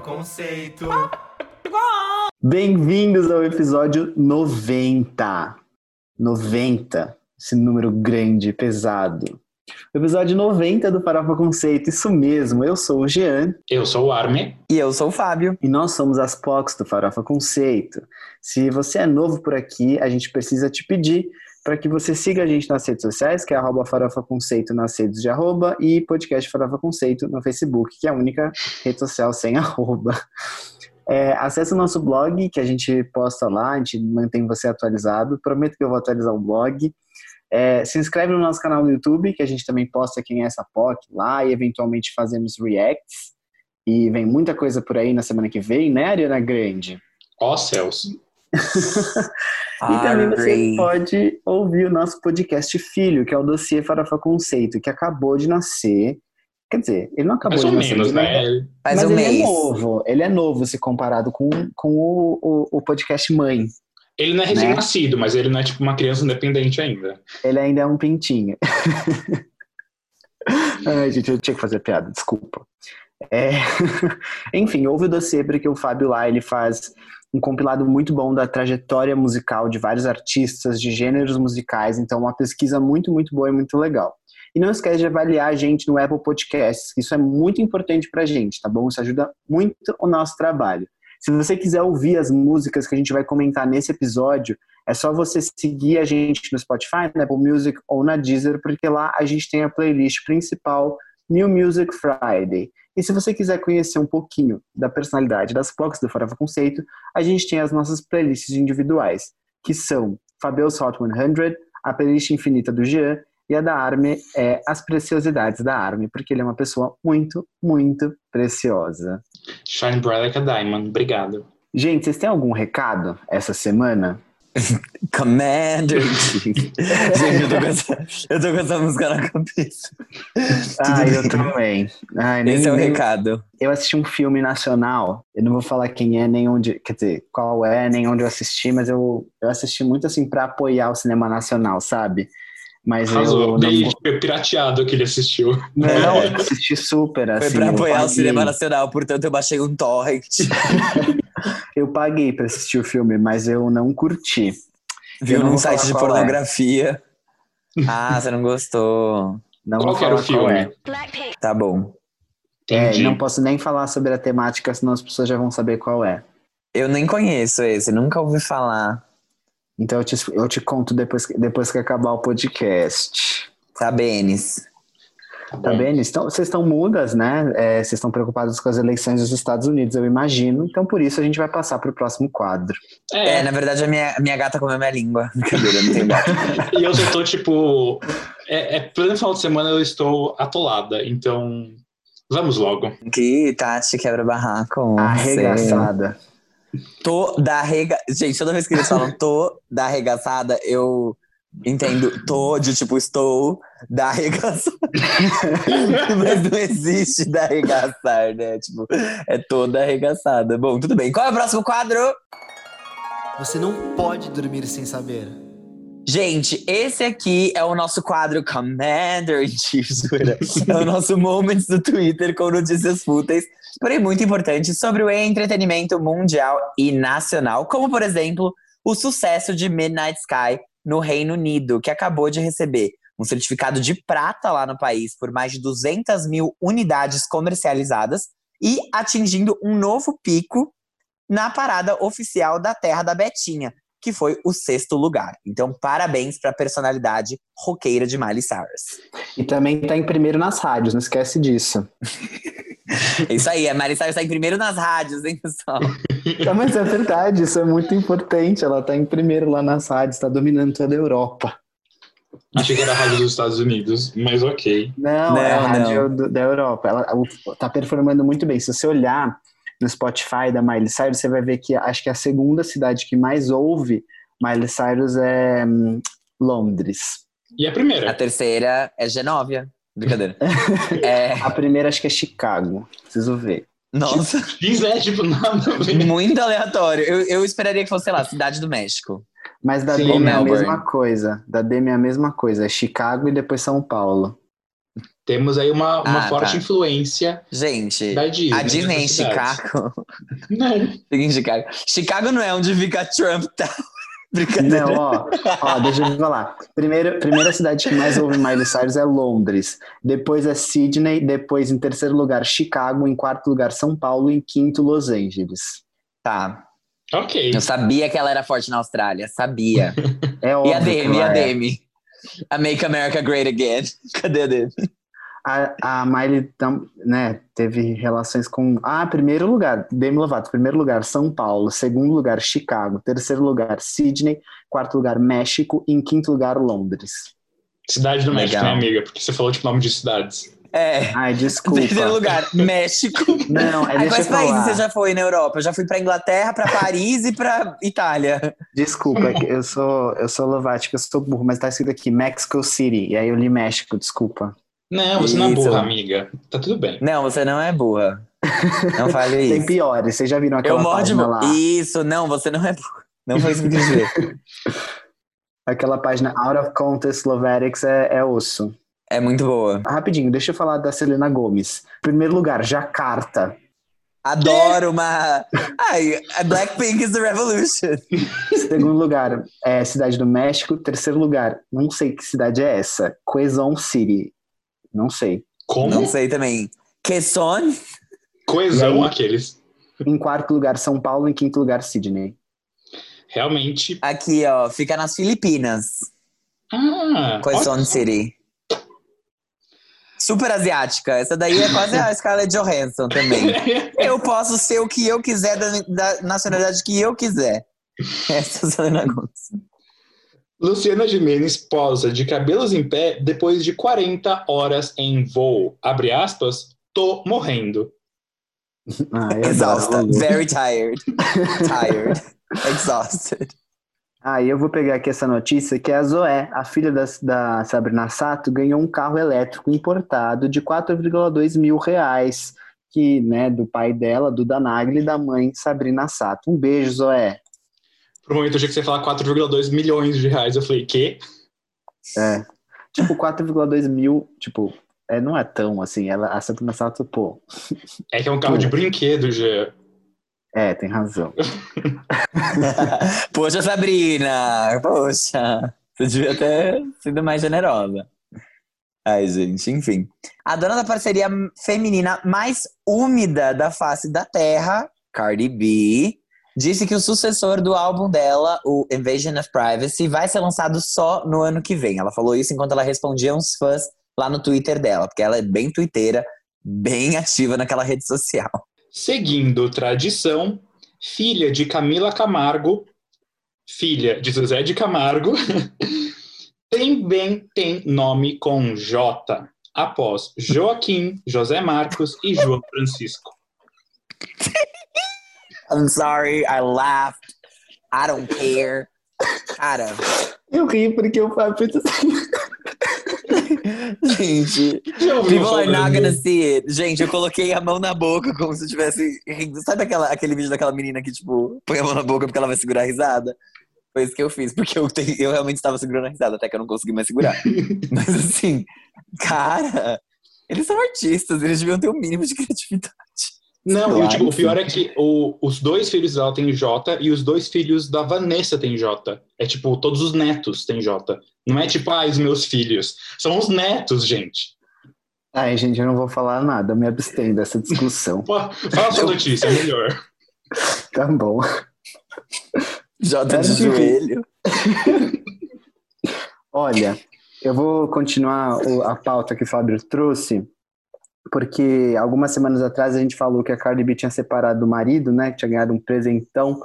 Conceito. Bem-vindos ao episódio 90. 90, esse número grande, pesado. O episódio 90 do Farofa Conceito, isso mesmo, eu sou o Jean. Eu sou o Arme. E eu sou o Fábio. E nós somos as POCs do Farofa Conceito. Se você é novo por aqui, a gente precisa te pedir para que você siga a gente nas redes sociais, que é arroba Farofa Conceito nas redes de arroba e podcast Farofa Conceito no Facebook, que é a única rede social sem arroba. É, acesse o nosso blog, que a gente posta lá, a gente mantém você atualizado. Prometo que eu vou atualizar o blog. É, se inscreve no nosso canal no YouTube, que a gente também posta quem é essa POC lá e eventualmente fazemos reacts. E vem muita coisa por aí na semana que vem, né, Ariana Grande? Ó céus. e também você pode ouvir o nosso podcast filho, que é o Dossiê Farofa Conceito, que acabou de nascer. Quer dizer, ele não acabou Mais de ou nascer. menos, mas né? ele- Faz mas um ele mês. é novo. Ele é novo se comparado com, com o, o, o podcast mãe. Ele não é recém-nascido, mas ele não é tipo uma criança independente ainda. Ele ainda é um pintinho. Ai, gente, eu tinha que fazer piada, desculpa. É, Enfim, ouve o dossiê porque o Fábio lá ele faz um compilado muito bom da trajetória musical de vários artistas, de gêneros musicais, então uma pesquisa muito, muito boa e muito legal. E não esquece de avaliar a gente no Apple Podcasts, isso é muito importante pra gente, tá bom? Isso ajuda muito o nosso trabalho. Se você quiser ouvir as músicas que a gente vai comentar nesse episódio, é só você seguir a gente no Spotify, na Apple Music ou na Deezer, porque lá a gente tem a playlist principal New Music Friday. E se você quiser conhecer um pouquinho da personalidade das POCs do Farofa Conceito, a gente tem as nossas playlists individuais, que são Fabio's Hot 100, a playlist infinita do Jean, e a da Arme é as preciosidades da Arme, porque ele é uma pessoa muito, muito preciosa. Shine Bright Like a Diamond. Obrigado. Gente, vocês têm algum recado essa semana? Commander. Gente, eu tô, com essa, eu tô com essa música na cabeça. Ah, eu bem. também. Ai, nem- Esse é o nem- recado. Eu assisti um filme nacional, eu não vou falar quem é, nem onde, quer dizer, qual é, nem onde eu assisti, mas eu, eu assisti muito assim pra apoiar o cinema nacional, sabe? Mas eu Arrasou. não, Bem pirateado que ele assistiu. não, eu assisti super, Foi assim. pra eu apoiar o cinema nacional, portanto eu baixei um torrent. Eu paguei pra assistir o filme, mas eu não curti. Viu num site de é. pornografia. Ah, você não gostou. Não Qual que era o filme? é. Tá bom. É, Entendi. não posso nem falar sobre a temática, senão as pessoas já vão saber qual é. Eu nem conheço esse, nunca ouvi falar. Então eu te, eu te conto depois, que- depois que acabar o podcast. Tá, Benes. Tá bem? Então, vocês estão mudas, né? É, vocês estão preocupados com as eleições dos Estados Unidos, eu imagino. Então, por isso, a gente vai passar para o próximo quadro. É, É, na verdade a minha, minha gata comeu minha língua. Brincadeira, não tem gata. e eu só tô tipo. É, é pleno final de semana eu estou atolada, então. Vamos logo. Que Tati quebra barraco. Arregaçada. Tô da arrega... Gente, toda vez que eles falam tô da arregaçada, eu entendo tô de tipo estou da arregaçada. Mas não existe da arregaçar, né? Tipo, é toda arregaçada. Bom, tudo bem. Qual é o próximo quadro? Você não pode dormir sem saber. Gente, esse aqui é o nosso quadro Commander in Chief. É o nosso Moments do Twitter com notícias fúteis, porém muito importantes sobre o entretenimento mundial e nacional, como por exemplo, o sucesso de Midnight Sky no Reino Unido, que acabou de receber um certificado de prata lá no país por mais de 200 mil unidades comercializadas e atingindo um novo pico na parada oficial da Terra da Betinha, que foi o sexto lugar. Então, parabéns para a personalidade roqueira de Miley Cyrus. E também tá em primeiro nas rádios, não esquece disso. É isso aí, a Miley Cyrus está em primeiro nas rádios, hein, pessoal? Tá, mas é verdade, isso é muito importante. Ela tá em primeiro lá nas rádios, tá dominando toda a Europa. Achei que era a rádio dos Estados Unidos, mas ok. Não, é a Não, rádio do- da Europa. Ela o- tá performando muito bem. Se você olhar no Spotify da Miley Cyrus, você vai ver que acho que a segunda cidade que mais ouve Miley Cyrus é hum, Londres. E a A primeira? terceira é Genóvia. Brincadeira. É, A primeira acho que é Chicago. Preciso ver. nossa, Fiz é, tipo, nada a ver. muito aleatório. Eu, eu esperaria que fosse, sei lá, Cidade do México. Mas da Sim, Demi é a mesma coisa. Da Demi é a mesma coisa. É Chicago e depois São Paulo. Temos aí uma, uma Ah, forte tá. influência Gente, da Disney. a Disney em. Chicago. Não. Fica em Chicago. Chicago não é onde fica Trump, tá? Brincadeira. Não, ó, ó, deixa eu falar. Primeiro, primeira cidade que mais ouve Miley Cyrus é Londres. Depois é Sydney. Depois, em terceiro lugar, Chicago. Em quarto lugar, São Paulo. Em quinto, Los Angeles. Tá. Ok. Eu sabia que ela era forte na Austrália. Sabia. É E óbvio. a que Demi, e a é. Demi. A Make America Great Again. Cadê a Demi? A, a Miley tam- né, teve relações com. Ah, primeiro lugar, Demi Lovato. Primeiro lugar, São Paulo. Segundo lugar, Chicago. Terceiro lugar, Sydney. Quarto lugar, México. Em quinto lugar, Londres. Cidade do México, né, amiga? Porque você falou tipo nome de cidades. É. Ai, desculpa. Terceiro lugar, México. Não, é, deixa quais países você já foi na Europa? Eu já fui pra Inglaterra, pra Paris e pra Itália. Desculpa, é eu sou, eu sou lovático, eu sou burro, mas tá escrito aqui Mexico City. E aí eu li México, desculpa. Não, você não é Isso. burra, amiga. Tá tudo bem. Não, você não é burra. Não fale Tem isso. piores, vocês já viram Eu aquela morro de lá? Isso, não, você não é burra. Não foi isso que eu quis dizer. Aquela página Out of Contest Slovetics é, é osso. É muito boa. Rapidinho, deixa eu falar da Selena Gomes. Primeiro lugar, Jacarta. Adoro uma. Ai, Blackpink is the revolution. Segundo lugar, é Cidade do México. Terceiro lugar, não sei que cidade é essa. Quezon City. Não sei. Como? Não sei também. Quezon? Coesão aí? aqueles. Em quarto lugar, São Paulo. Em quinto lugar, Sydney. Realmente. Aqui, ó, fica nas Filipinas. Ah, Quezon olha- City. Super asiática. Essa daí é quase a Scarlett Johansson também. Eu posso ser o que eu quiser, da, da nacionalidade que eu quiser. Essa é a Selena Gomez. Luciana Gimenez posa de cabelos em pé depois de 40 horas em voo. Abre aspas, tô morrendo. Ah, adoro, Exausta. Lu. Very tired. Tired. Exhausted. Ah, e eu vou pegar aqui essa notícia que a Zoé, a filha da, da Sabrina Sato, ganhou um carro elétrico importado de 4,2 mil reais, que, né, do pai dela, do Danagli, e da mãe Sabrina Sato. Um beijo, Zoé. Por um momento eu achei que você ia falar 4,2 milhões de reais. Eu falei, quê? É. Tipo, 4,2 mil, tipo, é, não é tão assim. Ela, a Sabrina Sato, pô, É que é um carro de Pô. brinquedo, Gê. é, tem razão. Poxa, Sabrina! Poxa! Você devia ter sido mais generosa. Ai, gente, enfim. A dona da parceria feminina mais úmida da face da Terra, Cardi B, disse que o sucessor do álbum dela, o Invasion of Privacy, vai ser lançado só no ano que vem. Ela falou isso enquanto ela respondia uns fãs lá no Twitter dela, porque ela é bem twitteira, bem ativa naquela rede social. Seguindo tradição, filha de Camila Camargo, filha de José de Camargo, também tem nome com J, após Joaquim, José Marcos e João Francisco. I'm sorry, I laughed. I don't care. Cara, Eu ri porque o Fábio fez assim. gente, people are not gonna see it. Gente, eu coloquei a mão na boca como se eu estivesse rindo. Sabe aquela, aquele vídeo daquela menina que, tipo, põe a mão na boca porque ela vai segurar a risada? Foi isso que eu fiz, porque eu, te- eu realmente estava segurando a risada, até que eu não consegui mais segurar. Mas assim, cara, eles são artistas, eles deviam ter o mínimo de criatividade. Não, Claro, tipo, o pior é que o- os dois filhos dela têm J e os dois filhos da Vanessa têm J. É tipo, todos os netos têm J. Não é tipo, ah, os meus filhos. São os netos, gente. Ai, gente, eu não vou falar nada, eu me abstenho dessa discussão. Pô, Fala a sua notícia, é melhor. Tá bom. Jota Era de joelho. Olha, eu vou continuar a pauta que o Fábio trouxe, porque algumas semanas atrás a gente falou que a Cardi B tinha separado do marido, né? Que tinha ganhado um presentão.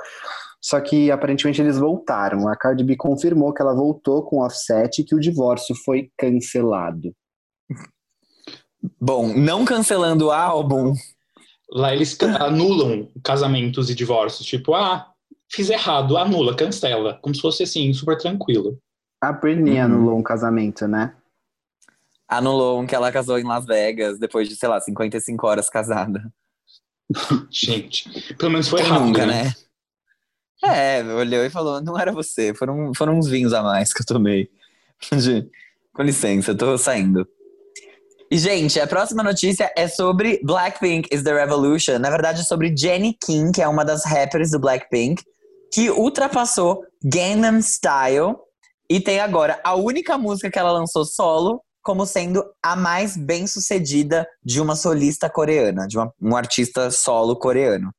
Só que aparentemente eles voltaram. A Cardi B confirmou que ela voltou com o Offset e que o divórcio foi cancelado. Bom, não cancelando o álbum, Lá eles anulam casamentos e divórcios. Tipo, ah, fiz errado, anula, cancela. Como se fosse assim, super tranquilo. A Britney Uhum. anulou um casamento, né? Anulou um que ela casou em Las Vegas depois de, sei lá, 55 horas casada. Gente, pelo menos foi Quem rápido, nunca, né? né? É, olhou e falou, não era você, foram, foram uns vinhos a mais que eu tomei. Com licença, eu tô saindo. E, gente, a próxima notícia é sobre Blackpink is the Revolution. Na verdade, é sobre Jennie Kim, que é uma das rappers do Blackpink, que ultrapassou Gangnam Style e tem agora a única música que ela lançou solo como sendo a mais bem sucedida de uma solista coreana, de uma, um artista solo coreano.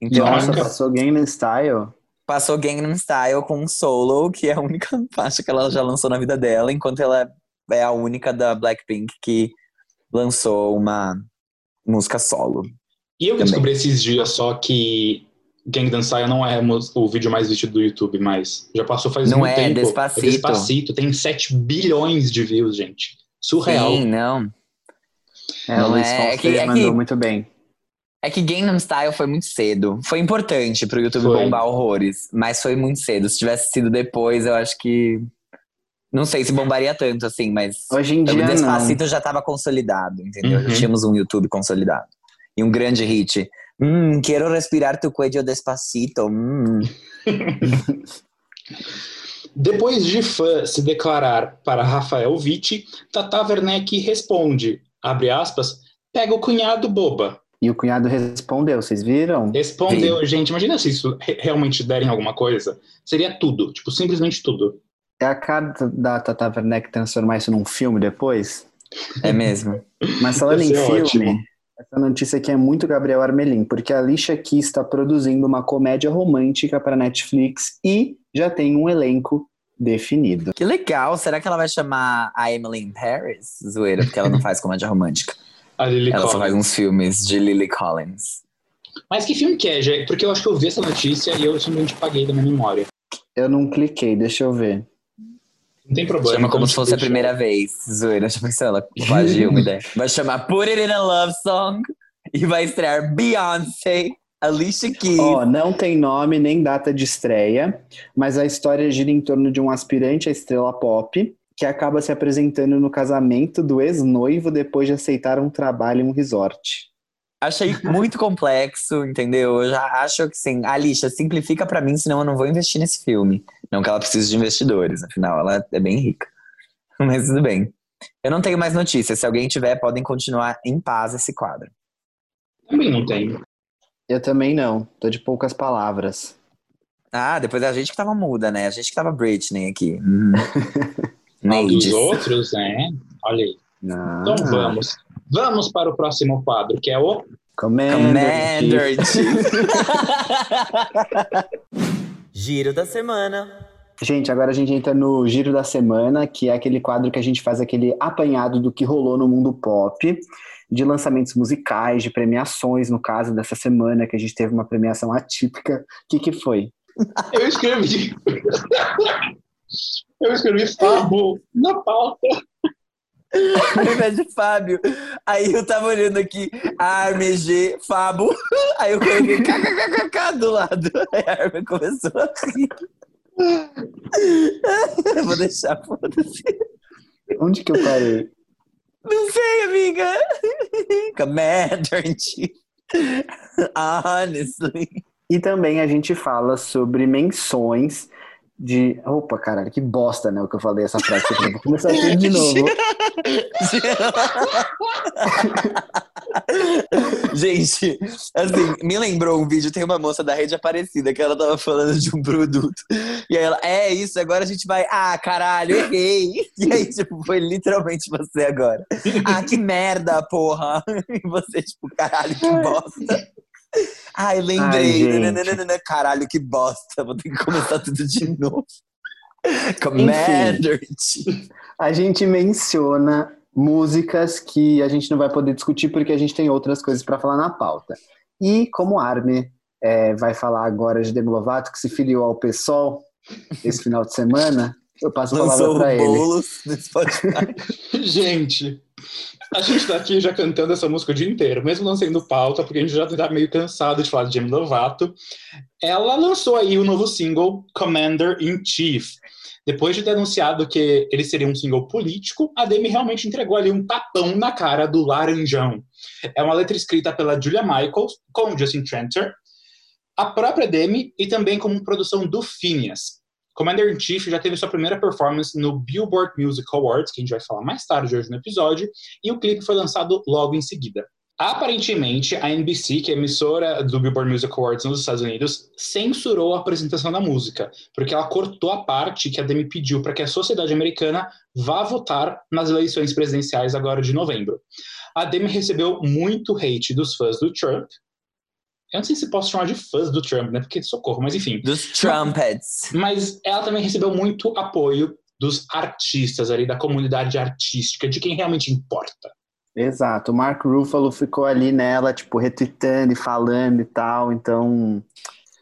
Então, Nossa, passou Gangnam Style? Passou Gangnam Style com um solo, que é a única faixa que ela já lançou na vida dela, enquanto ela é a única da Blackpink que lançou uma música solo. E eu também. descobri esses dias só que Gangnam Style não é o vídeo mais visto do YouTube, mas já passou faz não muito é, tempo. Despacito. É Despacito. Tem 7 bilhões de views, gente. Surreal. Sim, não. É, não é, é que, é mandou que, muito bem. É que Gangnam Style foi muito cedo. Foi importante pro YouTube foi. bombar horrores, mas foi muito cedo. Se tivesse sido depois, eu acho que não sei se bombaria tanto assim, mas hoje em dia o Despacito não. já estava consolidado, entendeu? Uhum. Já tínhamos um YouTube consolidado. E um grande hit. Hum, quero respirar tu cuello despacito. Hum. Depois de fã se declarar para Rafael Witt, Tata Werneck responde, abre aspas, pega o cunhado boba. E o cunhado respondeu, vocês viram? Respondeu, Sim. gente. Imagina se isso realmente derem alguma coisa. Seria tudo, tipo, simplesmente tudo. É a cara da Tata Werneck transformar isso num filme depois? É mesmo. Mas falando em filme, ótimo. Essa notícia aqui é muito Gabriel Armelin, porque a Alicia Keys está produzindo uma comédia romântica para Netflix e já tem um elenco definido. Que legal! Será que ela vai chamar a Emily in Paris? Zoeira, porque ela não faz comédia romântica. A Lily ela Collins. só faz uns filmes de Lily Collins. Mas que filme que é, gente? Porque eu acho que eu vi essa notícia e eu simplesmente paguei da minha memória. Eu não cliquei, deixa eu ver. Não tem problema. Chama como se fosse a primeira vez. Zoeira, já pensou? Ela plagiou uma ideia. Vai chamar Put It in a Love Song e vai estrear Beyoncé, Alicia Keys. Ó, oh, não tem nome nem data de estreia, mas a história gira em torno de um aspirante à estrela pop que acaba se apresentando no casamento do ex-noivo depois de aceitar um trabalho em um resort. Achei muito complexo, entendeu? Eu já acho que sim. Alicia, simplifica para mim, senão eu não vou investir nesse filme. Não que ela precise de investidores, afinal, ela é bem rica. Mas tudo bem. Eu não tenho mais notícias. Se alguém tiver, podem continuar em paz esse quadro. Também não tenho. Eu também não. Tô de poucas palavras. Ah, depois a gente que tava muda, né? A gente que tava Britney aqui. Hum. ah, dos outros, né? Olha aí. Não. Então vamos. Vamos para o próximo quadro, que é o Commander, Commander Giro da semana. Gente, agora a gente entra no Giro da Semana, que é aquele quadro que a gente faz aquele apanhado do que rolou no mundo pop, de lançamentos musicais, de premiações, no caso dessa semana, que a gente teve uma premiação atípica. O que, que foi? Eu escrevi. Eu escrevi Fabo na pauta. Ao invés de Fábio. Aí eu tava olhando aqui, ARMG, Fabo. Aí eu coloquei kkkk do lado. Aí a Armin começou a rir. Eu vou deixar, foda-se. Onde que eu parei? Não sei, amiga. Commander in Chief. Honestly. E também a gente fala sobre menções de. Opa, caralho, que bosta, né? O que eu falei essa frase. Vou começar tudo de novo. Gente, assim, me lembrou um vídeo, tem uma moça da rede Aparecida que ela tava falando de um produto. E aí ela, é isso, agora a gente vai. Ah, caralho, errei. E aí, tipo, foi literalmente você agora. Ah, que merda, porra. E você, tipo, caralho, que bosta. Ai, lembrei. Ai, Caralho, que bosta. Vou ter que começar tudo de novo. Commander. Enfim, a gente menciona músicas que a gente não vai poder discutir porque a gente tem outras coisas para falar na pauta. E como Arme é, vai falar agora de Demi Lovato, que se filiou ao PSOL esse final de semana, eu passo a palavra para ele. gente, a gente tá aqui já cantando essa música o dia inteiro, mesmo não sendo pauta, porque a gente já tá meio cansado de falar de Demi Lovato. Ela lançou aí o novo single Commander in Chief. Depois de ter anunciado que ele seria um single político, a Demi realmente entregou ali um tapão na cara do Laranjão. É uma letra escrita pela Julia Michaels, com Justin Tranter, a própria Demi e também como produção do Phineas. Commander in Chief já teve sua primeira performance no Billboard Music Awards, que a gente vai falar mais tarde hoje no episódio, e o clipe foi lançado logo em seguida. Aparentemente, a NBC, que é a emissora do Billboard Music Awards nos Estados Unidos, censurou a apresentação da música, porque ela cortou a parte que a Demi pediu para que a sociedade americana vá votar nas eleições presidenciais agora de novembro. A Demi recebeu muito hate dos fãs do Trump. Eu não sei se posso chamar de fãs do Trump, né? Porque socorro, mas enfim. Dos trumpets. Mas ela também recebeu muito apoio dos artistas ali, da comunidade artística, de quem realmente importa. Exato, o Mark Ruffalo ficou ali nela, tipo, retweetando e falando e tal, então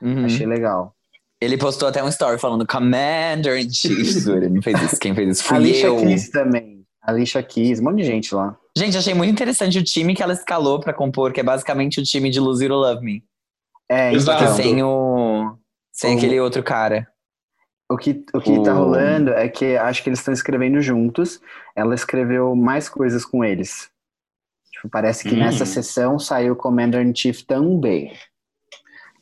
Uhum. achei legal. Ele postou até um story falando Commander in Chief. Ele não fez isso. Quem fez isso fui Alicia eu. Keys também. Alicia Keys, um monte de gente lá. Gente, achei muito interessante o time que ela escalou pra compor, que é basicamente o time de Lose It or Love Me. É, Exato. então, Sem o. Sem O- aquele outro cara. o que, o que tá O- rolando é que acho que eles estão escrevendo juntos. Ela escreveu mais coisas com eles. Tipo, parece que Hum. nessa sessão saiu Commander in Chief também.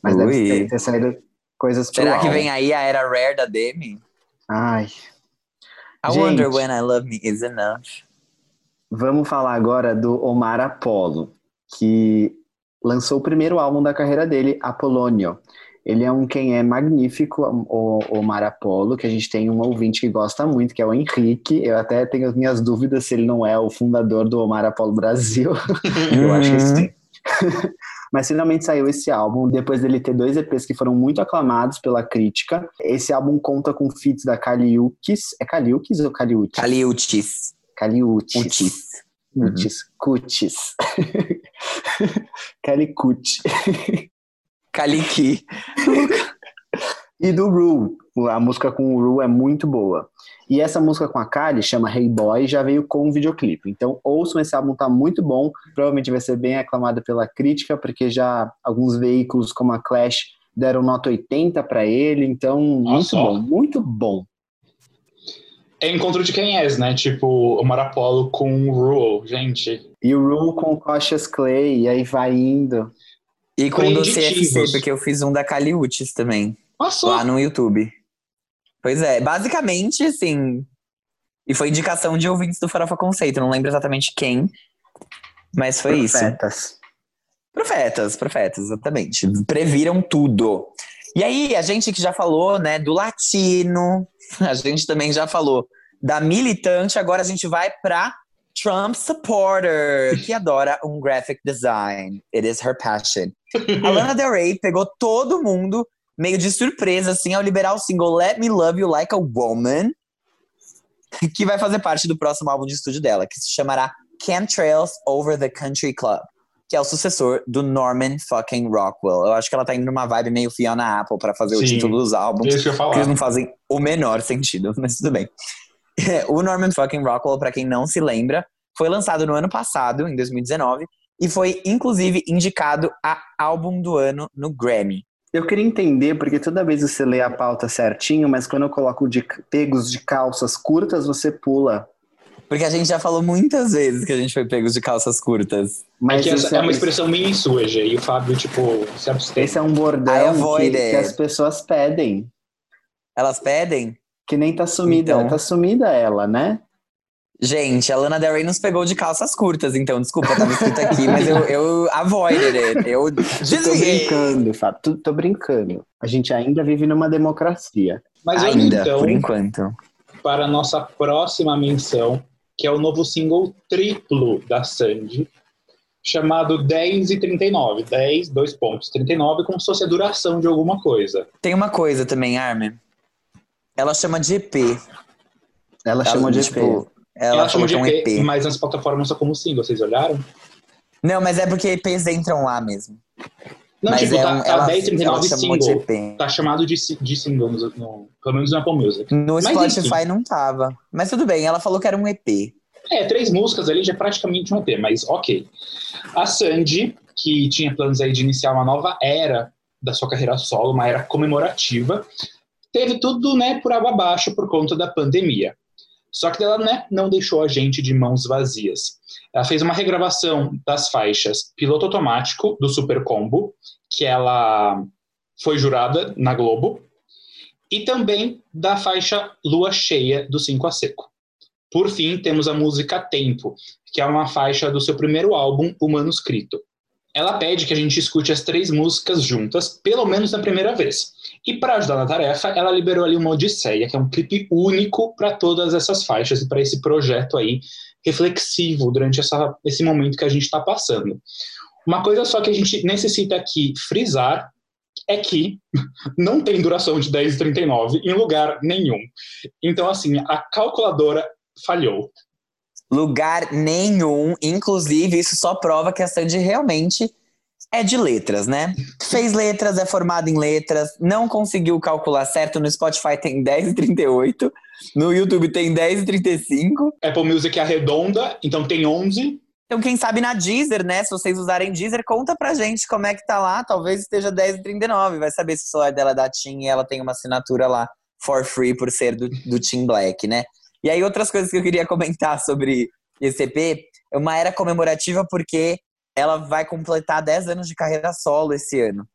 Mas deve Ui. ter, ter saído coisas Será que vem aí a era rare da Demi? Ai, I Gente. wonder when I love me is enough. Vamos falar agora do Omar Apollo, que lançou o primeiro álbum da carreira dele, Apolônio. Ele é um quem é magnífico, o Omar Apollo, que a gente tem um ouvinte que gosta muito, que é o Henrique. Eu até tenho as minhas dúvidas se ele não é o fundador do Omar Apollo Brasil. Eu acho que Uhum. sim. Mas finalmente saiu esse álbum, depois dele ter dois EPs que foram muito aclamados pela crítica. Esse álbum conta com feats da Kaliukis. É Kaliukis ou Kaliutis? Kaliutis. Utis. Cutis. Cutis. Calicut. Kaliki. E do Ru. A música com o Ru é muito boa. E essa música com a Kali chama Hey Boy já veio com um videoclipe. Então ouçam, esse álbum tá muito bom. Provavelmente vai ser bem aclamado pela crítica, porque já alguns veículos como a Clash deram nota 80 pra ele. Então, muito só. bom, muito bom. É encontro de quem és, né? Tipo, o Marapolo com o Rule, gente. E o Ru com o Cautious Clay, e aí vai indo. E com o do. CFC, porque eu fiz um da Caliutis também. Passou. Lá no YouTube. Pois é, basicamente, assim. E foi indicação de ouvintes do Farofa Conceito, não lembro exatamente quem. Mas foi isso. Profetas. Profetas, profetas, exatamente. Previram tudo. E aí, a gente que já falou, né, do latino, a gente também já falou da militante, agora a gente vai pra Trump supporter, que adora um graphic design. It is her passion. A Lana Del Rey pegou todo mundo meio de surpresa, assim, ao liberar o single Let Me Love You Like a Woman, que vai fazer parte do próximo álbum de estúdio dela, que se chamará Chemtrails Over the Country Club, que é o sucessor do Norman fucking Rockwell. Eu acho que ela tá indo numa vibe meio Fiona Apple pra fazer o Sim. título dos É álbuns, isso que eu ia que eles falar. não fazem o menor sentido, mas tudo bem. O Norman fucking Rockwell, pra quem não se lembra, foi lançado no ano passado, em 2019, e foi inclusive indicado a álbum do ano no Grammy. Eu queria entender, porque toda vez você lê a pauta certinho, mas quando eu coloco de pegos de calças curtas, você pula. Porque a gente já falou muitas vezes que a gente foi pegos de calças curtas. É Mas que essa isso é uma expressão mini suja e o Fábio, tipo, se abstém. esse é um bordão I que, que it. as pessoas pedem. Elas pedem? Que nem tá sumida. Então. Tá sumida ela, né? Gente, a Lana Del Rey nos pegou de calças curtas, então desculpa, tava escrito aqui, mas eu, eu avoided it. Eu Tô brincando, Fábio. Tô, tô brincando. A gente ainda vive numa democracia. Mas Ainda, então por enquanto. para a nossa próxima menção, que é o novo single triplo da Sandy, chamado 10 e 39. 10, dois pontos, 39, como se fosse a duração de alguma coisa. Tem uma coisa também, Armin. Ela chama de EP. Ela, chamou de tipo, EP. Ela, Ela, chama de um EP, EP. mas nas plataformas só como single, vocês olharam? Não, mas é porque EPs entram lá mesmo. Não, mas tipo, é tá, um, tá ela, 10 e 39 ela chamou de single. EP. Tá chamado de, de single, no, no- pelo menos no Apple Music. No Spotify não tava. Mas tudo bem, ela falou que era um EP. É, três músicas ali já é praticamente um EP, mas ok. A Sandy, que tinha planos aí de iniciar uma nova era da sua carreira solo, uma era comemorativa, teve tudo, né, por água abaixo por conta da pandemia. Só que ela, né, não deixou a gente de mãos vazias. Ela fez uma regravação das faixas Piloto Automático, do Super Combo, que ela foi jurada na Globo, e também da faixa Lua Cheia do 5 a Seco. Por fim, temos a música Tempo, que é uma faixa do seu primeiro álbum, O Manuscrito. Ela pede que a gente escute as três músicas juntas, pelo menos na primeira vez. E para ajudar na tarefa, ela liberou ali uma Odisseia, que é um clipe único para todas essas faixas e para esse projeto aí reflexivo durante essa, esse momento que a gente está passando. Uma coisa só que a gente necessita aqui frisar é que não tem duração de 10,39 em lugar nenhum. Então, assim, a calculadora falhou. Lugar nenhum. Inclusive, isso só prova que a Sandy realmente é de letras, né? Fez letras, é formada em letras, não conseguiu calcular certo. No Spotify tem 10,38, no YouTube tem 10,35. Apple Music é arredonda, então tem 11. Então, quem sabe na Deezer, né? Se vocês usarem Deezer, conta pra gente como é que tá lá. Talvez esteja 10,39. Vai saber se o celular dela é da TIM e ela tem uma assinatura lá for free por ser do, do Team Black, né? E aí, outras coisas que eu queria comentar sobre esse EP, é uma era comemorativa porque ela vai completar 10 anos de carreira solo esse ano.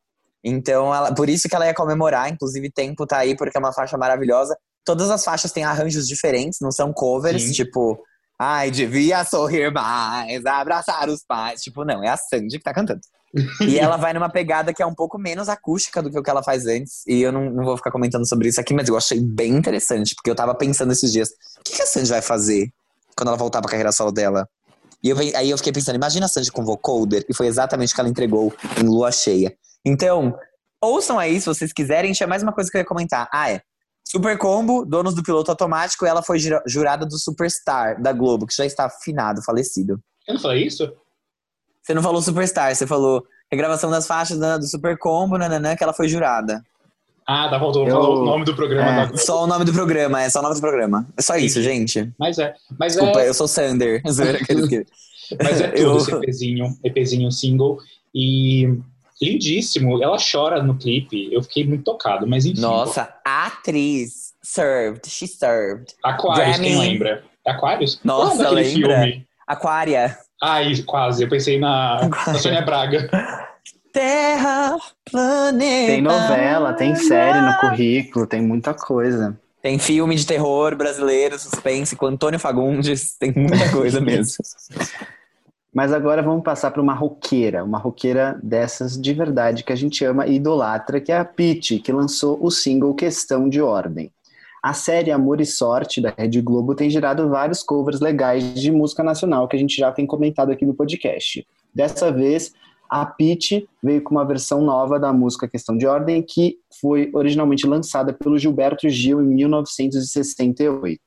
Então, ela, por isso que ela ia comemorar, inclusive Tempo tá aí, porque é uma faixa maravilhosa. Todas as faixas têm arranjos diferentes, não são covers, Sim. tipo, ai, devia sorrir mais, abraçar os pais. Tipo, não, é a Sandy que tá cantando. e ela vai numa pegada que é um pouco menos acústica do que o que ela faz antes. E eu não, não vou ficar comentando sobre isso aqui, mas eu achei bem interessante, porque eu tava pensando esses dias: o que, que a Sandy vai fazer quando ela voltar pra carreira solo dela? E eu, aí eu fiquei pensando: imagina a Sandy com vocoder, e foi exatamente o que ela entregou em Lua Cheia. Então, ouçam aí se vocês quiserem. Tinha mais uma coisa que eu ia comentar. Ah, é. Super Combo, donos do piloto automático, ela foi jurada do Superstar da Globo, que já está afinado, falecido. Eu não falei isso? Você não falou Superstar, você falou regravação das faixas do Super Combo, nananã, que ela foi jurada. Ah, tá, faltou, eu... o nome do programa. É, só o nome do programa, é só o nome do programa. É só isso, gente. Mas é. Mas Desculpa, é... eu sou Sander. mas é tudo eu... esse EPzinho, EPzinho single. E lindíssimo. Ela chora no clipe. Eu fiquei muito tocado, mas enfim. Nossa, a atriz served. She served. Aquarius, quem lembra? Aquarius? Nossa, lembra? Filme? Aquária. Ai, quase. Eu pensei na, na Sônia Braga. Terra, planeta. Tem novela, tem série no currículo, tem muita coisa. Tem filme de terror brasileiro, suspense, com Antônio Fagundes, tem muita coisa mesmo. Mas agora vamos passar para uma roqueira, uma roqueira dessas de verdade que a gente ama e idolatra, que é a Pitty, que lançou o single Questão de Ordem. A série Amor e Sorte da Rede Globo tem gerado vários covers legais de música nacional que a gente já tem comentado aqui no podcast. Dessa vez, a Pitty veio com uma versão nova da música Questão de Ordem, que foi originalmente lançada pelo Gilberto Gil em 1968.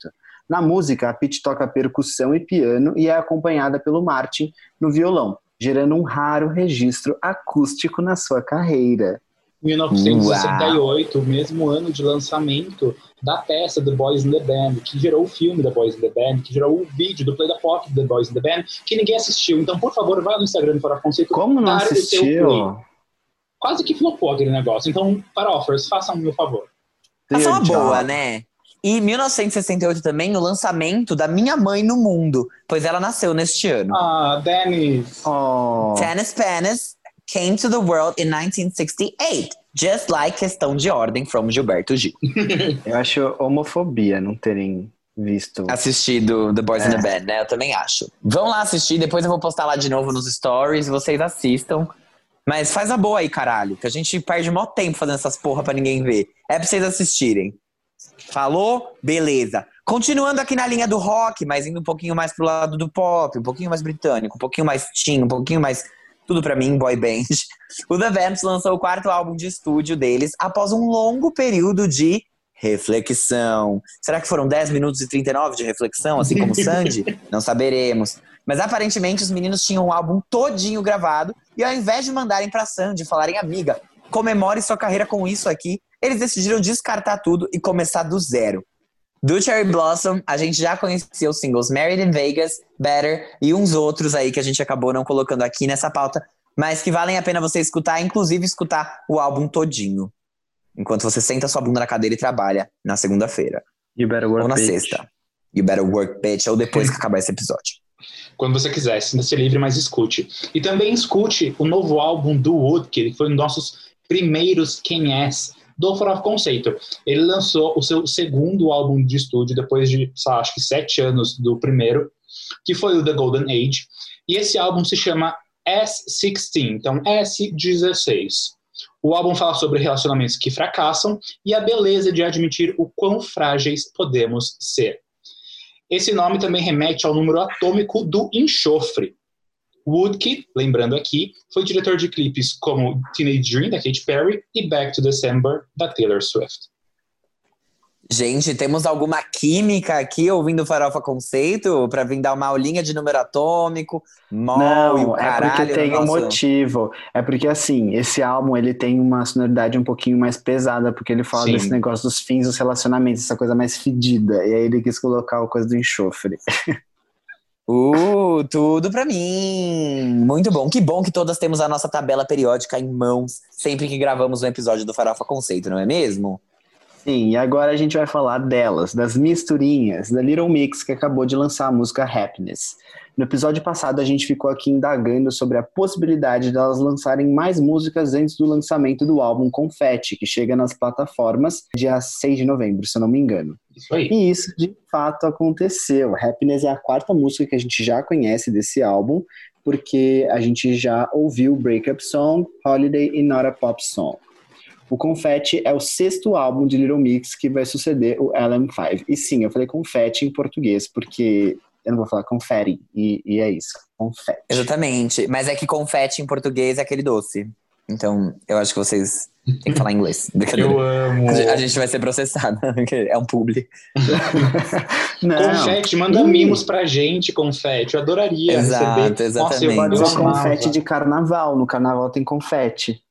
Na música, a Pitty toca percussão e piano e é acompanhada pelo Martin no violão, gerando um raro registro acústico na sua carreira. 1968, o mesmo ano de lançamento da peça The Boys in the Band, que gerou o filme The Boys in the Band, que gerou o vídeo do Play da Pop The Boys in the Band, que ninguém assistiu. Então, por favor, vá no Instagram do Fora Conceito. Como não assistiu? Quase que flopou aquele negócio. Então, para offers, façam o meu favor. Faça uma boa, né? E 1968 também, o lançamento da minha mãe no mundo, pois ela nasceu neste ano. Ah, Dennis. Oh. Dennis Panis came to the world in 1968, just like Questão de Ordem from Gilberto Gil. Eu acho homofobia não terem visto. Assistido The Boys é. in the Band, né? Eu também acho. Vão lá assistir, depois eu vou postar lá de novo nos stories, vocês assistam. Mas faz a boa aí, caralho, que a gente perde maior tempo fazendo essas porra pra ninguém ver. É pra vocês assistirem. Falou? Beleza. Continuando aqui na linha do rock, mas indo um pouquinho mais pro lado do pop, um pouquinho mais britânico, um pouquinho mais teen, um pouquinho mais tudo para mim, boy band. O The Vamps lançou o quarto álbum de estúdio deles após um longo período de reflexão. Será que foram 10 minutos e 39 de reflexão, assim como Sandy? Não saberemos. Mas aparentemente os meninos tinham um álbum todinho gravado e ao invés de mandarem pra Sandy falarem, amiga, comemore sua carreira com isso aqui, eles decidiram descartar tudo e começar do zero. Do Cherry Blossom, a gente já conhecia os singles Married in Vegas, Better e uns outros aí que a gente acabou não colocando aqui nessa pauta, mas que valem a pena você escutar, inclusive escutar o álbum todinho. Enquanto você senta sua bunda na cadeira e trabalha na segunda-feira. You better work, Ou na bitch. sexta. You better work, bitch. Ou depois que acabar esse episódio. Quando você quiser, sinta-se livre, mas escute. E também escute o novo álbum do Wood, que foi um dos nossos primeiros Quem És do Farofa Conceito. Ele lançou o seu segundo álbum de estúdio depois de, acho que sete anos do primeiro, que foi o The Golden Age. E esse álbum se chama S16, então S16. O álbum fala sobre relacionamentos que fracassam e a beleza de admitir o quão frágeis podemos ser. Esse nome também remete ao número atômico do enxofre. Woodkey, lembrando aqui, foi diretor de clipes como Teenage Dream, da Katy Perry, e Back to December, da Taylor Swift. Gente, temos alguma química aqui ouvindo Farofa Conceito para vir dar uma aulinha de número atômico, mol Não, e o é caralho porque tem um motivo. É porque, assim, esse álbum, ele tem uma sonoridade um pouquinho mais pesada, porque ele fala Sim. desse negócio dos fins dos relacionamentos, essa coisa mais fedida. E aí ele quis colocar a coisa do enxofre. Uh, tudo pra mim. Muito bom. Que bom que todas temos a nossa tabela periódica em mãos sempre que gravamos um episódio do Farofa Conceito, não é mesmo? Sim, e agora a gente vai falar delas, das misturinhas, da Little Mix, que acabou de lançar a música Happiness. No episódio passado, a gente ficou aqui indagando sobre a possibilidade delas lançarem mais músicas antes do lançamento do álbum Confetti, que chega nas plataformas dia 6 de novembro, se eu não me engano. Isso aí. E isso de fato aconteceu. Happiness é a quarta música que a gente já conhece desse álbum, porque a gente já ouviu Breakup Song, Holiday e Not a Pop Song. O Confetti é o sexto álbum de Little Mix que vai suceder o LM5. E sim, eu falei confetti em português, porque eu não vou falar confetti, e, e é isso, confetti. Exatamente. Mas é que confete em português é aquele doce. Então, eu acho que vocês têm que falar inglês. Eu amo. A gente vai ser processado. É um publi. Não, Confete, manda Ih. mimos pra gente, confete. Eu adoraria Exato, receber. Nossa, eu, exatamente. pode eu amava. confete de carnaval, no carnaval tem confete.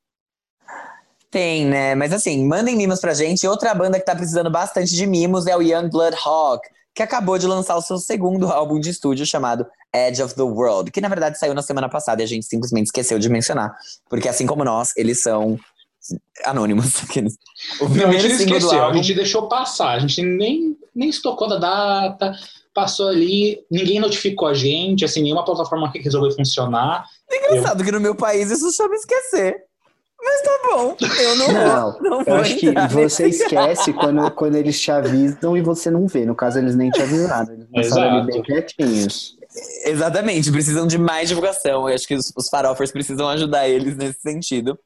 Tem, né? Mas assim, mandem mimos pra gente. Outra banda que tá precisando bastante de mimos é o Young Blood Hawk, que acabou de lançar o seu segundo álbum de estúdio chamado Edge of the World, que na verdade saiu na semana passada e a gente simplesmente esqueceu de mencionar. Porque assim como nós, eles são anônimos. O Não, a gente esqueceu, a álbum- gente deixou passar, a gente nem, nem se tocou da data, passou ali, ninguém notificou a gente, assim, nenhuma plataforma que resolveu funcionar. Engraçado que no meu país isso chama esquecer. Mas tá bom, eu não, Não, vou. Não Eu vou acho que você esquece quando, quando eles te avisam e você não vê. No caso, eles nem te avisaram. Eles passaram ali bem quietinhos. Exatamente, precisam de mais divulgação. Eu acho que os, os farofers precisam ajudar eles nesse sentido.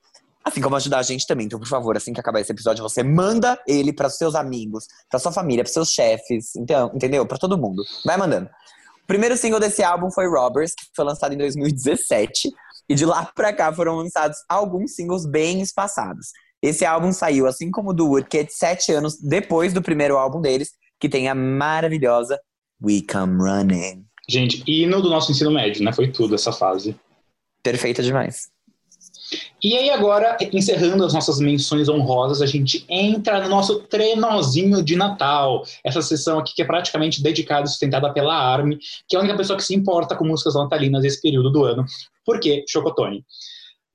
Assim como ajudar a gente também. Então, por favor, assim que acabar esse episódio, você manda ele para seus amigos, para sua família, para seus chefes, então, entendeu? Para todo mundo. Vai mandando. O primeiro single desse álbum foi Robbers, que foi lançado em 2017. E de lá pra cá foram lançados alguns singles bem espaçados. Esse álbum saiu, assim como o do Woodkid, sete anos depois do primeiro álbum deles, que tem a maravilhosa We Come Running. Gente, hino do nosso ensino médio, né? Foi tudo essa fase. Perfeita demais. E aí agora, encerrando as nossas menções honrosas, a gente entra no nosso trenozinho de Natal. Essa sessão aqui que é praticamente dedicada e sustentada pela Army, que é a única pessoa que se importa com músicas natalinas nesse período do ano. Por quê? Chocotone.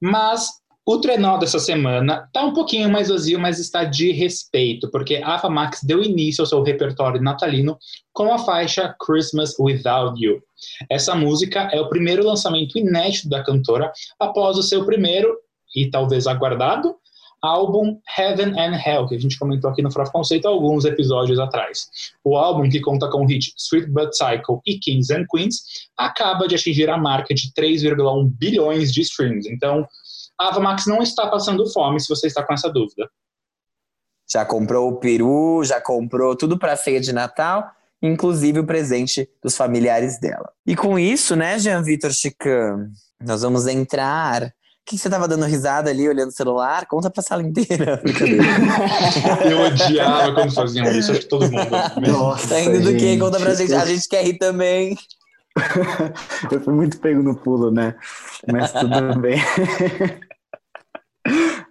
Mas o trenó dessa semana tá um pouquinho mais vazio, mas está de respeito, porque a Ava Max deu início ao seu repertório natalino com a faixa Christmas Without You. Essa música é o primeiro lançamento inédito da cantora após o seu primeiro, e talvez aguardado, álbum Heaven and Hell, que a gente comentou aqui no Froth Conceito alguns episódios atrás. O álbum, que conta com o hit Sweet But Cycle e Kings and Queens, acaba de atingir a marca de 3,1 bilhões de streams. Então, a Ava Max não está passando fome, se você está com essa dúvida. Já comprou o peru, já comprou tudo pra ceia de Natal, inclusive o presente dos familiares dela. E com isso, né, Jean Vitor Chican, nós vamos entrar. O que que você tava dando risada ali, olhando o celular? Conta pra sala inteira. Brincadeira. Eu odiava quando faziam isso, acho que todo mundo. Nossa, Tá indo do quê? gente. Conta pra gente. A gente quer rir também. Eu fui muito pego no pulo, né? Mas tudo bem.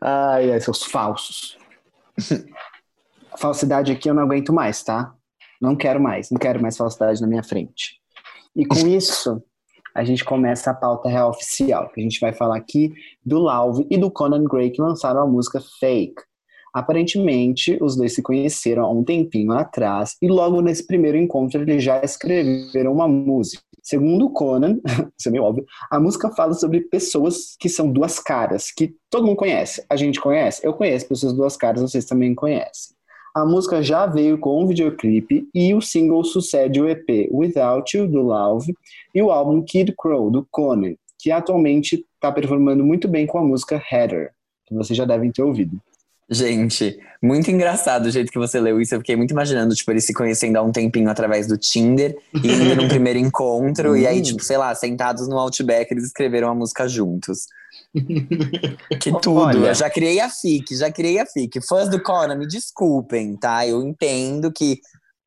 Ai, ai, seus falsos. A falsidade aqui eu não aguento mais, tá? Não quero mais, não quero mais falsidade na minha frente. E com isso, a gente começa a pauta real oficial, que a gente vai falar aqui do Lauve e do Conan Gray que lançaram a música Fake. Aparentemente, os dois se conheceram há um tempinho atrás e logo nesse primeiro encontro eles já escreveram uma música. Segundo Conan, isso é meio óbvio, a música fala sobre pessoas que são duas caras, que todo mundo conhece. A gente conhece? Eu conheço pessoas duas caras, vocês também conhecem. A música já veio com um videoclipe e o single sucede o EP Without You, do Lauve, e o álbum Kid Crow, do Conan, que atualmente está performando muito bem com a música Heather, que vocês já devem ter ouvido. Gente, muito engraçado o jeito que você leu isso. Eu fiquei muito imaginando, tipo, eles se conhecendo há um tempinho através do Tinder e indo num primeiro encontro. e aí, tipo, sei lá, sentados no Outback, eles escreveram a música juntos. que tudo. Olha. Eu já criei a FIC, já criei a FIC. Fãs do Conan, me desculpem, tá? Eu entendo que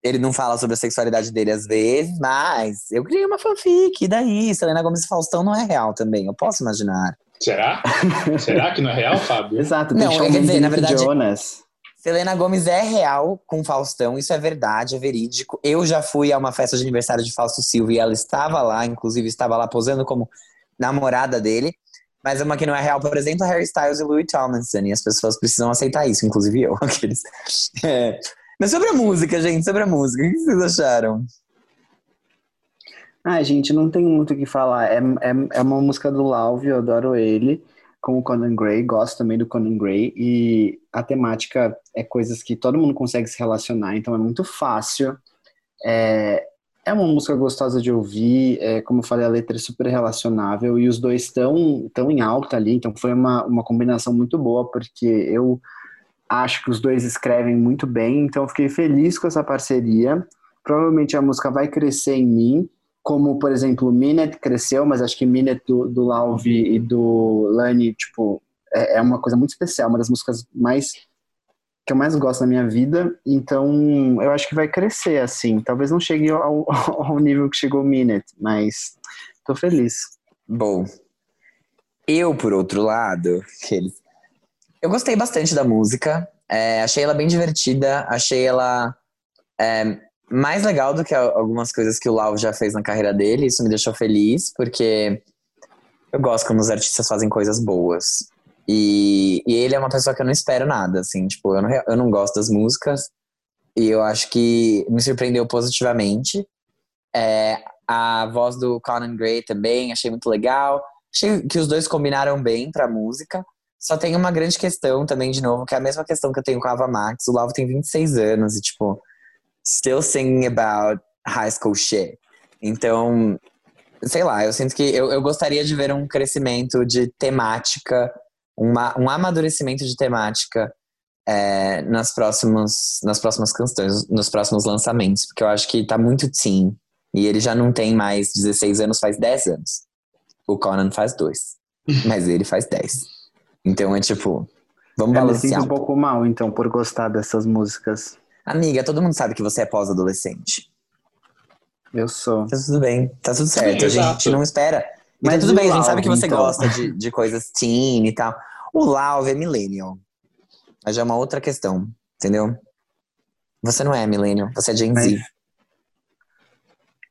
ele não fala sobre a sexualidade dele às vezes, mas eu criei uma fanfic. E daí? Selena Gomes e Faustão não é real também, eu posso imaginar. Será? Será que não é real, Fábio? Exato, tem Não, quer dizer, na verdade- Jonas. Selena Gomes é real com Faustão, isso é verdade, é verídico. Eu já fui a uma festa de aniversário de Fausto Silva e ela estava lá, inclusive estava lá posando como namorada dele. Mas uma que não é real, por exemplo, Harry Styles e Louis Tomlinson. E as pessoas precisam aceitar isso, inclusive eu. Aqueles. É. Mas sobre a música, gente, sobre a música, o que vocês acharam? Ah, gente, não tem muito o que falar. É, é, é uma música do Lauve, eu adoro ele, com o Conan Gray, gosto também do Conan Gray, e a temática é coisas que todo mundo consegue se relacionar, então é muito fácil. É, é uma música gostosa de ouvir, é, como eu falei, a letra é super relacionável, e os dois estão tão em alta ali, então foi uma, uma combinação muito boa, porque eu acho que os dois escrevem muito bem, então fiquei feliz com essa parceria. Provavelmente a música vai crescer em mim, como, por exemplo, Minute cresceu, mas acho que Minute do, do Lauve e do Lani, tipo, é, é uma coisa muito especial, uma das músicas mais que eu mais gosto na minha vida, então eu acho que vai crescer, assim, talvez não chegue ao, ao nível que chegou Minute, mas tô feliz. Bom, eu, por outro lado, eu gostei bastante da música. é, achei ela bem divertida. Achei ela é, mais legal do que algumas coisas que o Lau já fez na carreira dele. Isso me deixou feliz, porque eu gosto quando os artistas fazem coisas boas. E, e ele é uma pessoa que eu não espero nada, assim. Tipo, eu não, eu não gosto das músicas. E eu acho que me surpreendeu positivamente. É, a voz do Conan Gray também, achei muito legal. Achei que os dois combinaram bem pra música. Só tem uma grande questão também, de novo, que é a mesma questão que eu tenho com a Ava Max. O Lavo tem 26 anos e, tipo, still singing about high school shit. Então, sei lá, eu sinto que eu, eu gostaria de ver um crescimento de temática, uma, um amadurecimento de temática é, nas, próximos, nas próximas canções, nos próximos lançamentos, porque eu acho que tá muito teen. E ele já não tem mais 16 anos, faz 10 anos. O Conan faz dois. Mas ele faz 10. Então é tipo, vamos Eu me sinto balancear. um pouco mal, então, por gostar dessas músicas. Amiga, todo mundo sabe que você é pós-adolescente. Eu sou. Tá tudo bem, tá tudo certo. a exato. gente não espera. Mas Mas tá tudo bem, a gente sabe que você então? gosta de, de coisas teen e tal. O Lauve é millennial. Mas já é uma outra questão, entendeu? Você não é millennial, você é Gen Z. Mas-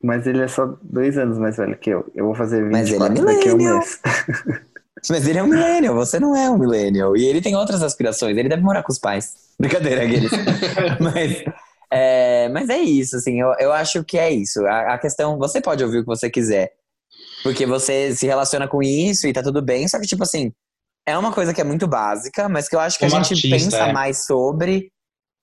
Mas ele é só dois anos mais velho que eu. Eu vou fazer Mas ele é 24 daqui a um mês. Mas ele é um millennial, você não é um millennial. E ele tem outras aspirações, ele deve morar com os pais. Brincadeira, aqueles. mas, é, mas é isso, assim, eu, eu acho que é isso. A, a questão, você pode ouvir o que você quiser. Porque você se relaciona com isso e tá tudo bem, só que, tipo assim, é uma coisa que é muito básica, mas que eu acho que Como a gente artista, pensa é. mais sobre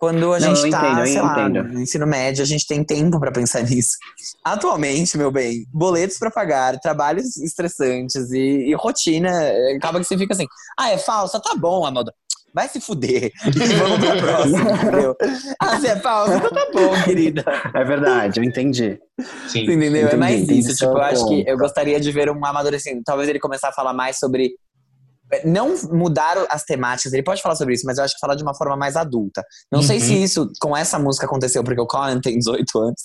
quando a Não, gente eu tá, entendo, sei lá, no ensino médio, a gente tem tempo pra pensar nisso. Atualmente, meu bem, boletos pra pagar, trabalhos estressantes e, e rotina, eh, acaba que você fica assim, ah, é falsa? Tá bom, Amanda. Vai se fuder. E vamos pra próxima, entendeu? Ah, você é falsa? Então tá bom, querida. É verdade, eu entendi. Sim. Entendeu? é Entendi, mais entendi isso. Tipo, eu acho que eu gostaria de ver um amadurecimento. Talvez ele começar a falar mais sobre. Não mudar as temáticas, ele pode falar sobre isso, mas eu acho que falar de uma forma mais adulta. Não sei Uhum. se isso com essa música aconteceu, porque o Conan tem 18 anos.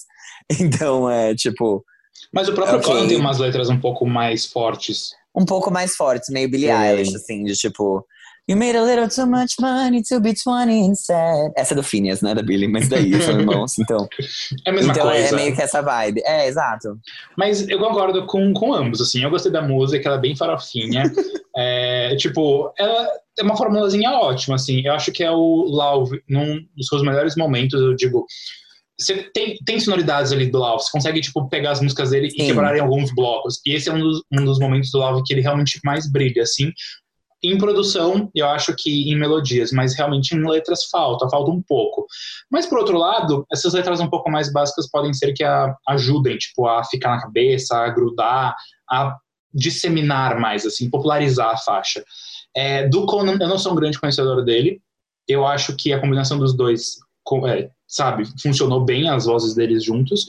Então é tipo, Mas o próprio Ok. Conan tem umas letras um pouco mais fortes. um pouco mais fortes, meio Billie Sim. Eilish, assim, de tipo. You made a little too much money to be 20 instead. Essa é do Phineas, não é da Billie, mas daí são irmãos, então. É a mesma então é coisa. meio que essa vibe. É, exato. Mas eu concordo com, com ambos, assim. Eu gostei da música, ela é bem farofinha. é, tipo, ela é uma formulazinha ótima, assim. Eu acho que é o Lauve, num dos seus melhores momentos, eu digo, você tem, tem sonoridades ali do Love, você consegue, tipo, pegar as músicas dele Sim. e quebrar em alguns blocos. E esse é um dos, um dos momentos do Love que ele realmente mais brilha, assim. Em produção, eu acho que em melodias, mas realmente em letras falta, falta um pouco. Mas, por outro lado, essas letras um pouco mais básicas podem ser que a, ajudem, tipo, a ficar na cabeça, a grudar, a disseminar mais, assim, popularizar a faixa. É, do Conan, eu não sou um grande conhecedor dele. Eu acho que a combinação dos dois, é, sabe, funcionou bem as vozes deles juntos.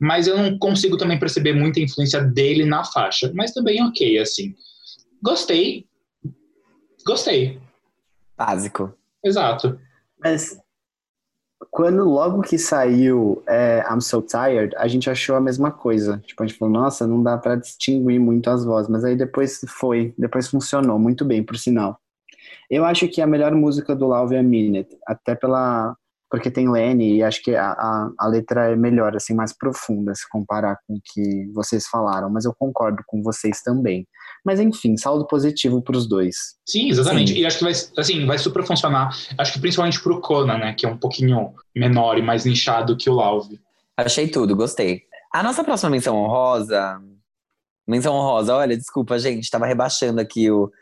Mas eu não consigo também perceber muita influência dele na faixa. Mas também ok, assim. Gostei. Gostei. Básico. Exato. Mas quando logo que saiu é, I'm So Tired, a gente achou a mesma coisa. Tipo, a gente falou, nossa, não dá pra distinguir muito as vozes. Mas aí depois foi, depois funcionou muito bem, por sinal. Eu acho que a melhor música do Love é a Minute, até pela porque tem Lenny e acho que a, a, a letra é melhor, assim, mais profunda se comparar com o que vocês falaram. Mas eu concordo com vocês também. Mas enfim, saldo positivo pros dois. Sim, exatamente. Sim. E acho que vai, assim, vai super funcionar. Acho que principalmente pro Conan, né? Que é um pouquinho menor e mais nichado que o Love. Achei tudo, gostei. A nossa próxima menção honrosa. Menção honrosa, olha, desculpa, gente, tava rebaixando aqui o.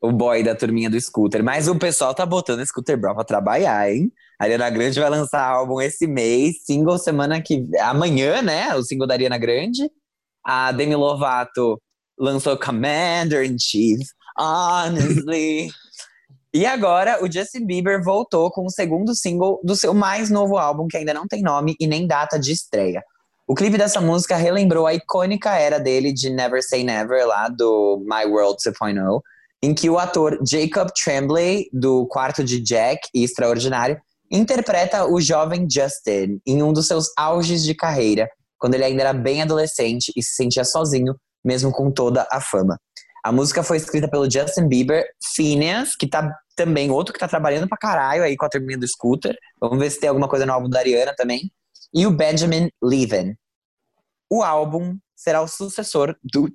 o boy da turminha do scooter. Mas o pessoal tá botando scooter Brown pra trabalhar, hein? A Ariana Grande vai lançar álbum esse mês, single semana que. Amanhã, né? O single da Ariana Grande. A Demi Lovato lançou Commander in Chief, Honestly. E agora o Justin Bieber voltou com o segundo single do seu mais novo álbum, que ainda não tem nome e nem data de estreia. O clipe dessa música relembrou a icônica era dele de Never Say Never, lá do My World 2.0, em que o ator Jacob Tremblay, do quarto de Jack e Extraordinário, interpreta o jovem Justin em um dos seus auges de carreira, quando ele ainda era bem adolescente e se sentia sozinho, mesmo com toda a fama. A música foi escrita pelo Justin Bieber, Phineas, que tá também outro que tá trabalhando pra caralho aí com a turminha do Scooter. Vamos ver se tem alguma coisa no álbum da Ariana também. E o Benjamin Levin. O álbum será o sucessor do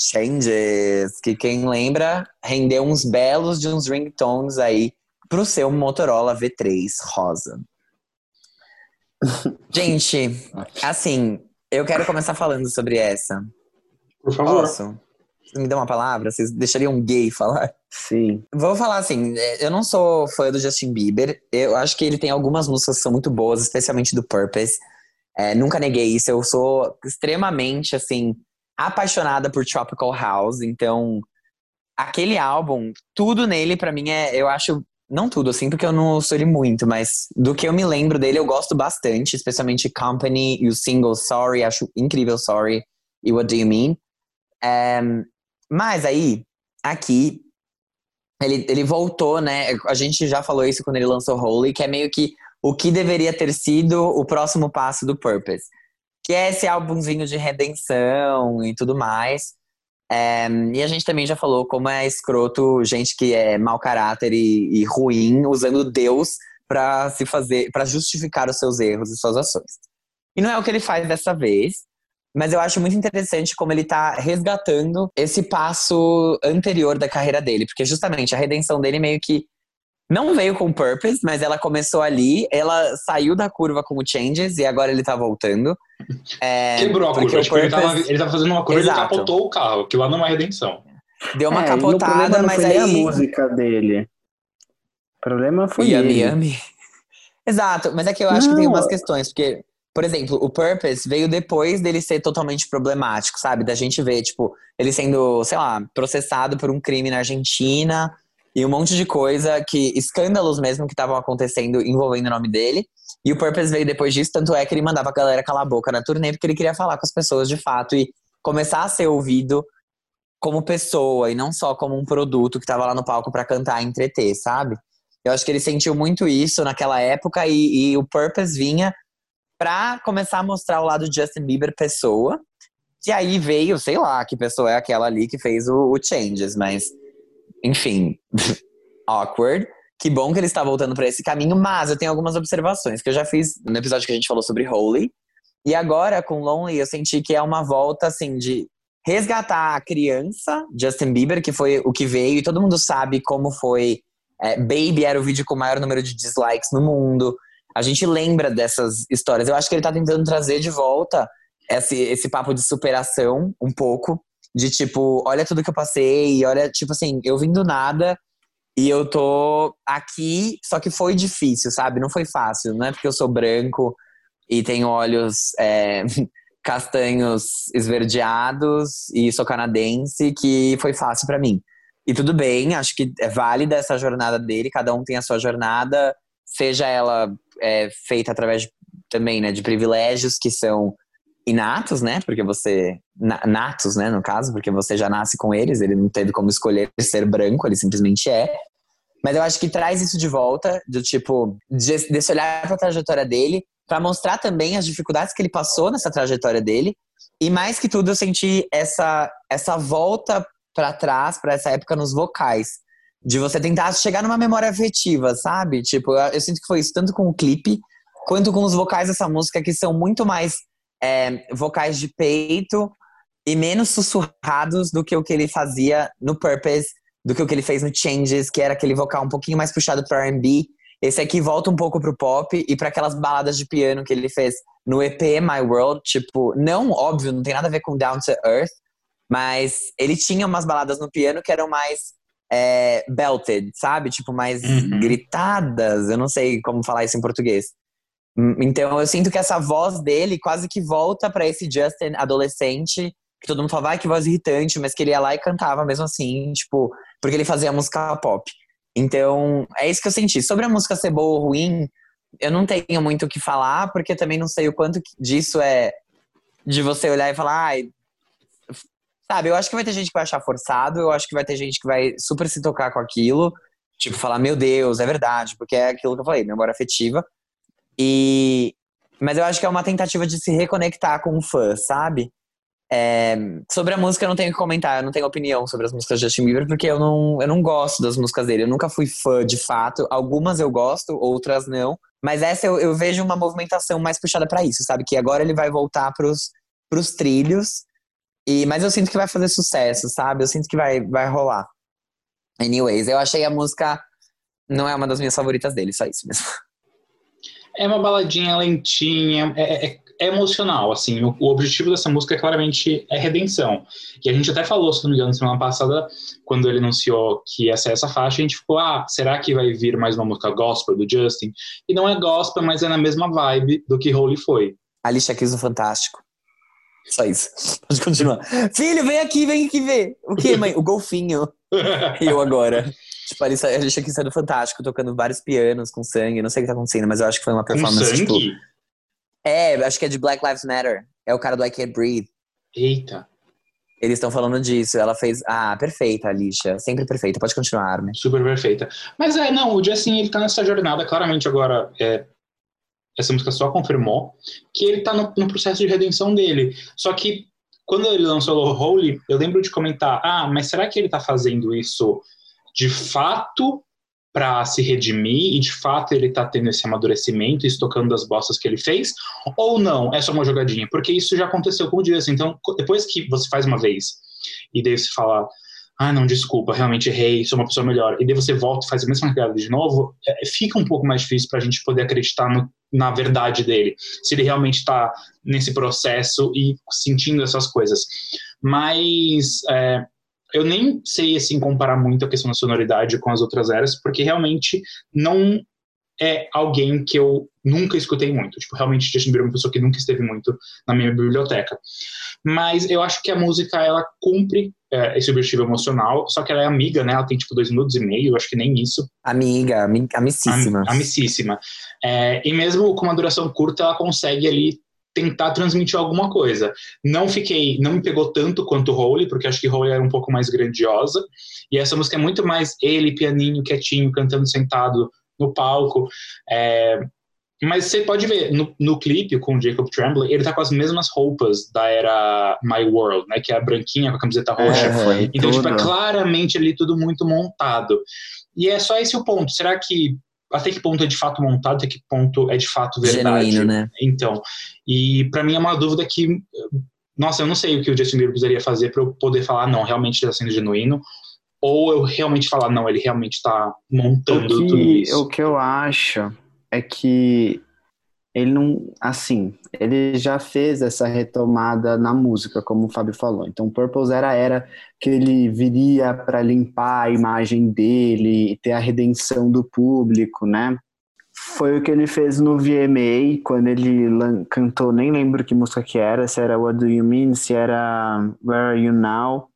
Changes, que quem lembra rendeu uns belos de uns ringtones aí pro seu Motorola V3 rosa. Gente, assim, eu quero começar falando sobre essa. Por favor. Posso? Você me dá uma palavra? Vocês deixariam um gay falar? Sim. Vou falar assim, é, eu não sou fã do Justin Bieber. Eu acho que ele tem algumas músicas que são muito boas, especialmente do Purpose. É, nunca neguei isso. Eu sou extremamente, assim, apaixonada por Tropical House. Então, aquele álbum, tudo nele, pra mim, é, eu acho. Não tudo, assim, porque eu não sou ele muito, mas do que eu me lembro dele, eu gosto bastante, especialmente Company e o single Sorry, acho incrível Sorry e What Do You Mean. É, mas aí, aqui, ele, ele voltou, né? A gente já falou isso quando ele lançou Holy, que é meio que o que deveria ter sido o próximo passo do Purpose. Que é esse álbumzinho de redenção e tudo mais. É, e a gente também já falou como é escroto gente que é mau caráter e, e ruim, usando Deus para se fazer, para justificar os seus erros e suas ações. E não é o que ele faz dessa vez. Mas eu acho muito interessante como ele tá resgatando esse passo anterior da carreira dele. Porque justamente a redenção dele meio que não veio com purpose, mas ela começou ali, ela saiu da curva com o Changes e agora ele tá voltando. É, Quebrou a porque curva. o Tipo, ele, tava, Purpose ele tava fazendo uma curva e capotou o carro, que lá não é redenção. Deu uma É, capotada, não mas foi nem a aí. música dele. O problema foi Yami ele. Yami. Exato, mas é que eu acho que tem Não. umas questões, porque, por exemplo, o Purpose veio depois dele ser totalmente problemático, sabe? Da gente ver, tipo, ele sendo, sei lá, processado por um crime na Argentina e um monte de coisa, que escândalos mesmo que estavam acontecendo envolvendo o nome dele. E o Purpose veio depois disso, tanto é que ele mandava a galera calar a boca na turnê, porque ele queria falar com as pessoas de fato e começar a ser ouvido como pessoa e não só como um produto que tava lá no palco pra cantar e entreter, sabe? Eu acho que ele sentiu muito isso naquela época e, e o Purpose vinha pra começar a mostrar o lado de Justin Bieber pessoa. E aí veio, sei lá, que pessoa é aquela ali que fez o, o Changes, mas enfim, awkward. Que bom que ele está voltando pra esse caminho, mas eu tenho algumas observações que eu já fiz no episódio que a gente falou sobre Holy. E agora com Lonely eu senti que é uma volta assim de resgatar a criança Justin Bieber, que foi o que veio e todo mundo sabe como foi é, Baby era o vídeo com o maior número de dislikes no mundo. a gente lembra dessas histórias. Eu acho que ele tá tentando trazer de volta esse, esse papo de superação, um pouco. De tipo, olha tudo que eu passei, olha, tipo assim, eu vim do nada e eu tô aqui, só que foi difícil, sabe? Não foi fácil, não é porque eu sou branco e tenho olhos é, castanhos esverdeados e sou canadense que foi fácil para mim. E tudo bem, acho que é válida essa jornada dele, cada um tem a sua jornada, seja ela é, feita através de, também né, de privilégios que são inatos, né? Porque você. Natos, né? No caso, porque você já nasce com eles, ele não teve como escolher ser branco, ele simplesmente é. Mas eu acho que traz isso de volta, do tipo, de, desse olhar para a trajetória dele, para mostrar também as dificuldades que ele passou nessa trajetória dele. E mais que tudo, eu senti essa, essa volta para trás, para essa época nos vocais. De você tentar chegar numa memória afetiva, sabe? Tipo, eu, eu sinto que foi isso tanto com o clipe, quanto com os vocais dessa música, que são muito mais é, vocais de peito e menos sussurrados do que o que ele fazia no Purpose, do que o que ele fez no Changes, que era aquele vocal um pouquinho mais puxado para R&B. Esse aqui volta um pouco pro pop e para aquelas baladas de piano que ele fez no EP My World, tipo, não óbvio, não tem nada a ver com Down to Earth, mas ele tinha umas baladas no piano que eram mais é, belted, sabe? Tipo, mais uhum. gritadas. Eu não sei como falar isso em português. Então eu sinto que essa voz dele quase que volta para esse Justin adolescente, que todo mundo fala, vai que voz irritante, mas que ele ia lá e cantava mesmo assim, tipo, porque ele fazia música pop. Então, é isso que eu senti. Sobre a música ser boa ou ruim, eu não tenho muito o que falar, porque também não sei o quanto disso é de você olhar e falar, ai, sabe, eu acho que vai ter gente que vai achar forçado, eu acho que vai ter gente que vai super se tocar com aquilo, tipo, falar, meu Deus, é verdade, porque é aquilo que eu falei, memória afetiva. E mas eu acho que é uma tentativa de se reconectar com o fã, sabe? É, sobre a música eu não tenho que comentar, eu não tenho opinião sobre as músicas de Justin Bieber, porque eu não, eu não gosto das músicas dele. Eu nunca fui fã de fato. Algumas eu gosto, outras não. Mas essa eu, eu vejo uma movimentação mais puxada para isso, sabe? Que agora ele vai voltar pros, pros trilhos. E, mas eu sinto que vai fazer sucesso, sabe? Eu sinto que vai, vai rolar. Anyways, eu achei a música. Não é uma das minhas favoritas dele, só isso mesmo. É uma baladinha lentinha, é, é, é emocional, assim. O, o, objetivo dessa música claramente é redenção. E a gente até falou, se não me engano, semana passada, quando ele anunciou que ia ser essa faixa, a gente ficou, ah, será que vai vir mais uma música gospel do Justin? E não é gospel, mas é na mesma vibe do que Holy foi. Alicia Keys no Fantástico. Só isso. Pode continuar. Filho, vem aqui, vem aqui ver. O que, mãe? O golfinho. eu agora. Tipo, a gente aqui saiu fantástico, tocando vários pianos com sangue. Não sei o que tá acontecendo, mas eu acho que foi uma performance, com sangue? tipo. É, acho que é de Black Lives Matter. É o cara do I Can't Breathe. Eita. Eles estão falando disso. Ela fez. Ah, perfeita, Alicia. Sempre perfeita. Pode continuar, Armin. Super perfeita. Mas é, não, o Justin, ele tá nessa jornada, claramente agora. É, essa música só confirmou que ele tá no, no, processo de redenção dele. Só que quando ele lançou o Holy, eu lembro de comentar: ah, mas será que ele tá fazendo isso de fato para se redimir e de fato ele tá tendo esse amadurecimento e estocando das bostas que ele fez, ou não, é só uma jogadinha, porque isso já aconteceu com o Dias. Então, depois que você faz uma vez e daí você fala, ah, não, desculpa, realmente errei, sou uma pessoa melhor, e daí você volta e faz a mesma cagada de novo, é, fica um pouco mais difícil para a gente poder acreditar no, na verdade dele, se ele realmente está nesse processo e sentindo essas coisas. Mas é, eu nem sei assim comparar muito a questão da sonoridade com as outras eras, porque realmente não é alguém que eu nunca escutei muito. Tipo, realmente Justin Bieber é uma pessoa que nunca esteve muito na minha biblioteca. Mas eu acho que a música, ela cumpre é, esse objetivo emocional, só que ela é amiga, né? Ela tem, tipo, dois minutos e meio, acho que nem isso. Amiga, amicíssima. Am, amicíssima. É, e mesmo com uma duração curta, ela consegue ali tentar transmitir alguma coisa. Não fiquei, não me pegou tanto quanto Holy, porque acho que Holy era um pouco mais grandiosa. E essa música é muito mais ele, pianinho, quietinho, cantando sentado no palco. É, mas você pode ver, no, no clipe com o Jacob Tremblay, ele tá com as mesmas roupas da era My World, né? Que é a branquinha com a camiseta roxa. É, então, tipo, é claramente ali tudo muito montado. E é só esse o ponto. Será que até que ponto é de fato montado, até que ponto é de fato verdade. Genuíno, né? Então, e para mim é uma dúvida que, nossa, eu não sei o que o Justin Bieber precisaria fazer para eu poder falar, não, realmente está sendo genuíno, ou eu realmente falar, não, ele realmente está montando que, tudo isso. O que eu acho é que ele não, assim, ele já fez essa retomada na música, como o Fábio falou. Então, Purpose era a era que ele viria para limpar a imagem dele e ter a redenção do público, né? Foi o que ele fez no VMA, quando ele cantou, nem lembro que música que era, se era What Do You Mean, se era Where Are You Now,